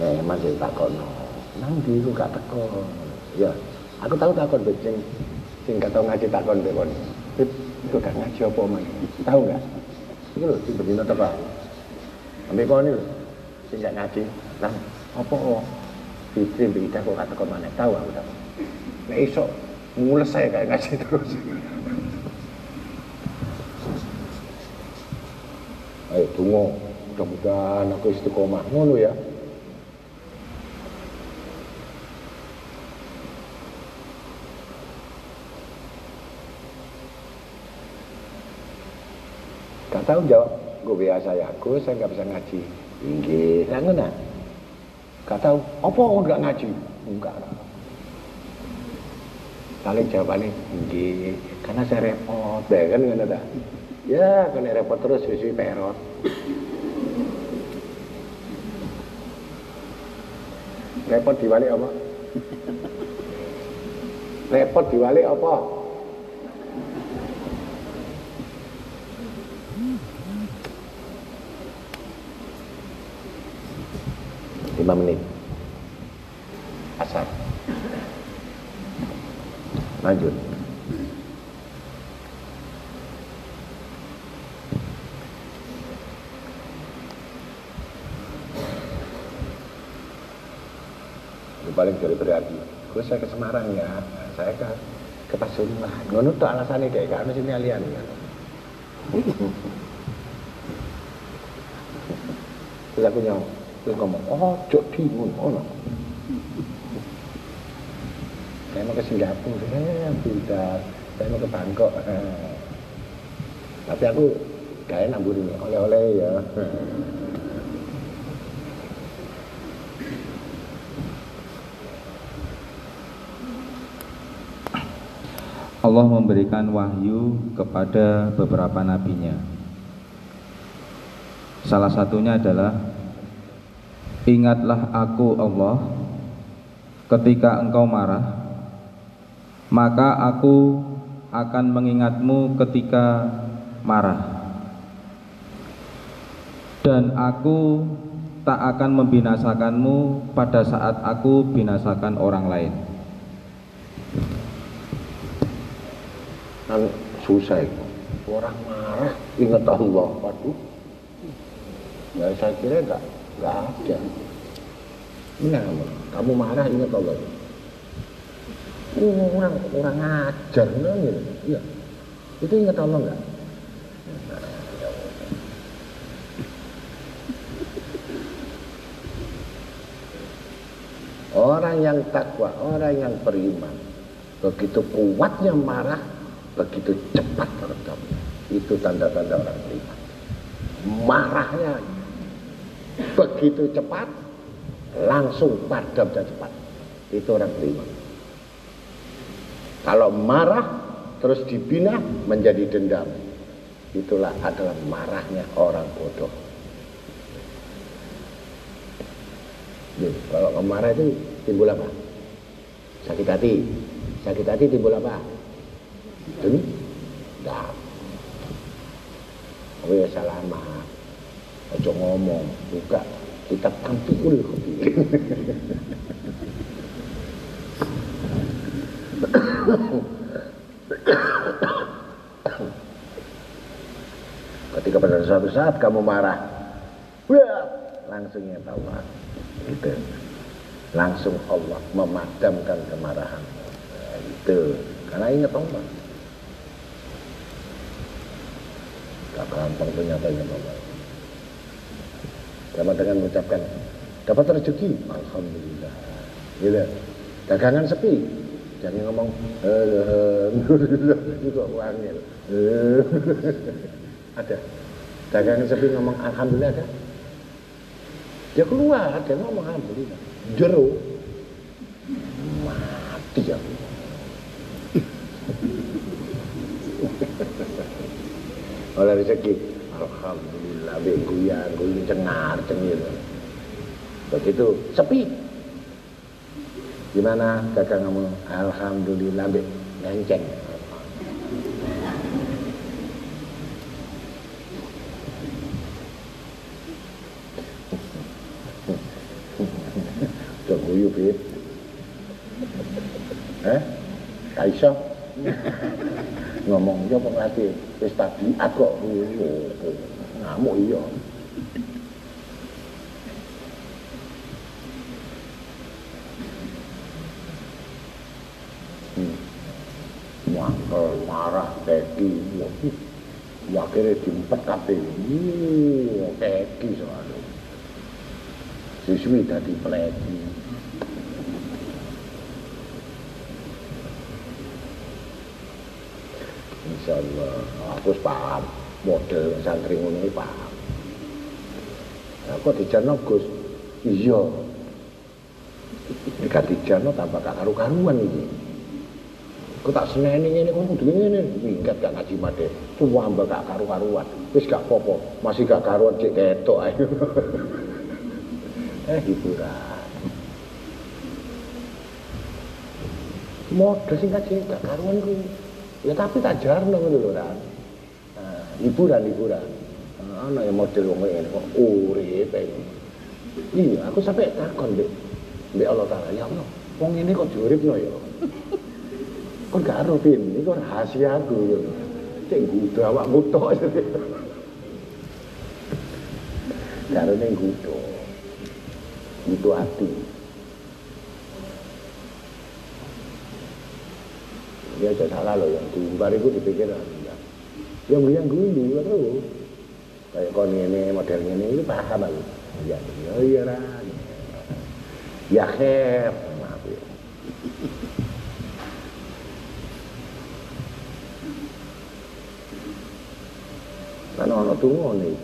Nah, masih takono. Nang ndi ku gak teko. Ya, aku tahu takon becing sing gak tau ngaji takon bekon. Itu gak ngaji apa man? Tahu gak? Itu lho sing bedino teko. Ambil kon iki lho. Sing gak ngaji. Nang apa oh? Fitri berita kok gak teko mana? Tahu aku tahu. Nek iso mules saya kayak ngaji terus. Ayo tunggu, mudah-mudahan aku istiqomah ngono ya. Gak tahu jawab. Gue biasa ya, gue saya nggak bisa ngaji. Inggih, lah ngono. Gak tahu, apa enggak ngaji? Enggak. Paling jawabannya, inggih, karena saya repot, deh kan ngono. Ya, kena repot terus suwi perot. Repot diwalik apa? Repot diwalik apa? lima menit asar lanjut Itu paling dari berarti gue saya ke Semarang ya saya ke ke Pasuruan ngono tuh alasannya kayak kan sini alian ya. terus aku nyawa Dia ngomong, oh, jok dimun, oh, no. Saya mau ke Singapura, eh, tidak. Saya mau ke Bangkok. Eh. Tapi aku gak enak buru ini, oleh-oleh ya. Allah memberikan wahyu kepada beberapa nabinya. Salah satunya adalah Ingatlah aku Allah ketika engkau marah maka aku akan mengingatmu ketika marah dan aku tak akan membinasakanmu pada saat aku binasakan orang lain Kan susah itu. Orang marah, ingat Allah. Waduh. Ya saya kira enggak, enggak ada. Benar, kamu marah ingat Allah. kurang kurang ajar no, gitu. Iya. Itu ingat Allah enggak? Orang yang takwa, orang yang beriman, begitu kuatnya marah, begitu cepat meredamnya. Itu tanda-tanda orang beriman. Marahnya begitu cepat, langsung padam dan cepat. Itu orang beriman. Kalau marah terus dibina menjadi dendam. Itulah adalah marahnya orang bodoh. Loh, kalau kemarah itu timbul apa? Sakit hati. Sakit hati timbul apa? Dendam. Oh ya salamat. Ojo ngomong, buka kitab Ampikul Khobirin. Ketika pada suatu saat kamu marah, wah, langsung Allah. Gitu. Langsung Allah memadamkan kemarahan. Itu. Karena ingat Allah. Gak gampang ternyata ingat Allah. Sama dengan mengucapkan dapat rezeki, alhamdulillah. Gitu. Dagangan sepi, jangan ngomong itu kok wangil. ada. Dagangan sepi ngomong alhamdulillah ada. Dia keluar, dia ngomong alhamdulillah. Jero. Mati aku. Oleh rezeki, alhamdulillah be guyan, guyan cengar cengil. Begitu sepi. Gimana kakak kamu? Alhamdulillah be ngenceng. Udah Eh? Kaiso Ngomong apa ngelatih Wis tabiat kok Ngamuk iya Hmm. Marah, teki Ya akhirnya diempet kabeh. Wuh, teki soalnya. Siswi dadi pleki. Insya Allah, aku paham model santri ngono iki paham. Aku dijano Gus, iya. Nek dijano tambah gak karu-karuan iki. Aku tak seneni ngene kok kudu ngene, minggat gak ngaji mate. Tuwambah gak karu-karuan. Wis gak popo, masih gak karuan cek ketok ae. eh hiburan. Model sing kaji gak karuan kuwi. Ya tapi tak jarno ngono lho kan. Nah, hiburan hiburan. Nah, ana yang model wong ngene kok urip. Iya, aku sampai takon Mbak. Mbak Allah Taala, ya Allah, wong ini kok diuripno ya. Kok gak ero ini kok rahasia aku ya. Cek gudo awakmu tok. Karo ning gudo. Gudo hati. Ya aja salah loh yang diumbar itu dipikir anda. Yang yang guyu terus. Kayak kon ini model ini itu paham aku. Ya iya iya lah. Ya khair. Maaf ya. Karena orang tunggu nih.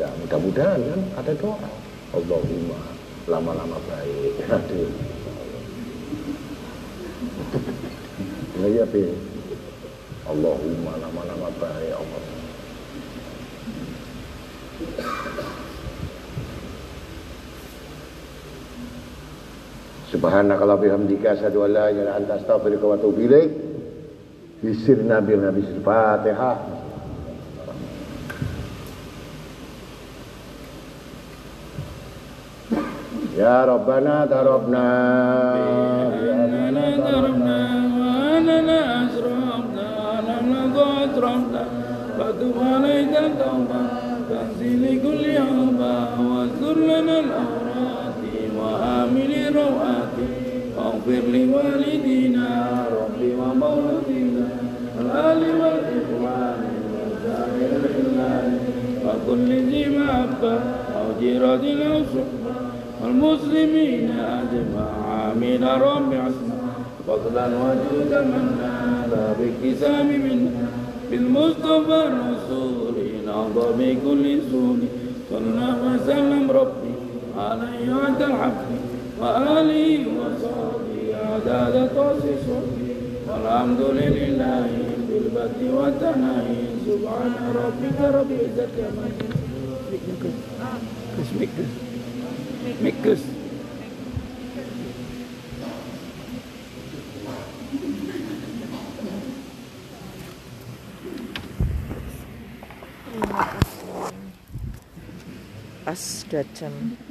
Ya mudah-mudahan kan ada doa. Allahumma lama-lama baik. Aduh. Ya ya Pi. Allahumma lama-lama baik Allah. Subhanaka bihamdika asyhadu an la ilaha illa anta astaghfiruka wa atubu ilaik. Bisirna bil nabi Fatihah. يا ربنا ضربنا. بأننا ضربنا فتب كل لنا واغفر لوالدينا ربي ومولدينا الآل والإخوان والسائر وكل ذي محبة أو جيرة أو صحبة والمسلمين أجمعين. رب عصمة فضلا وجودا منا لا باكتساب منا بالمصطفى الرسول نهض بكل سول صلى وسلم ربي عليه عند الحق وآله وصحبه عداد طاسس والحمد لله بالبد والتناهي. سبحان ربك رب العزة عما يصفون. Mikus. Pas dua.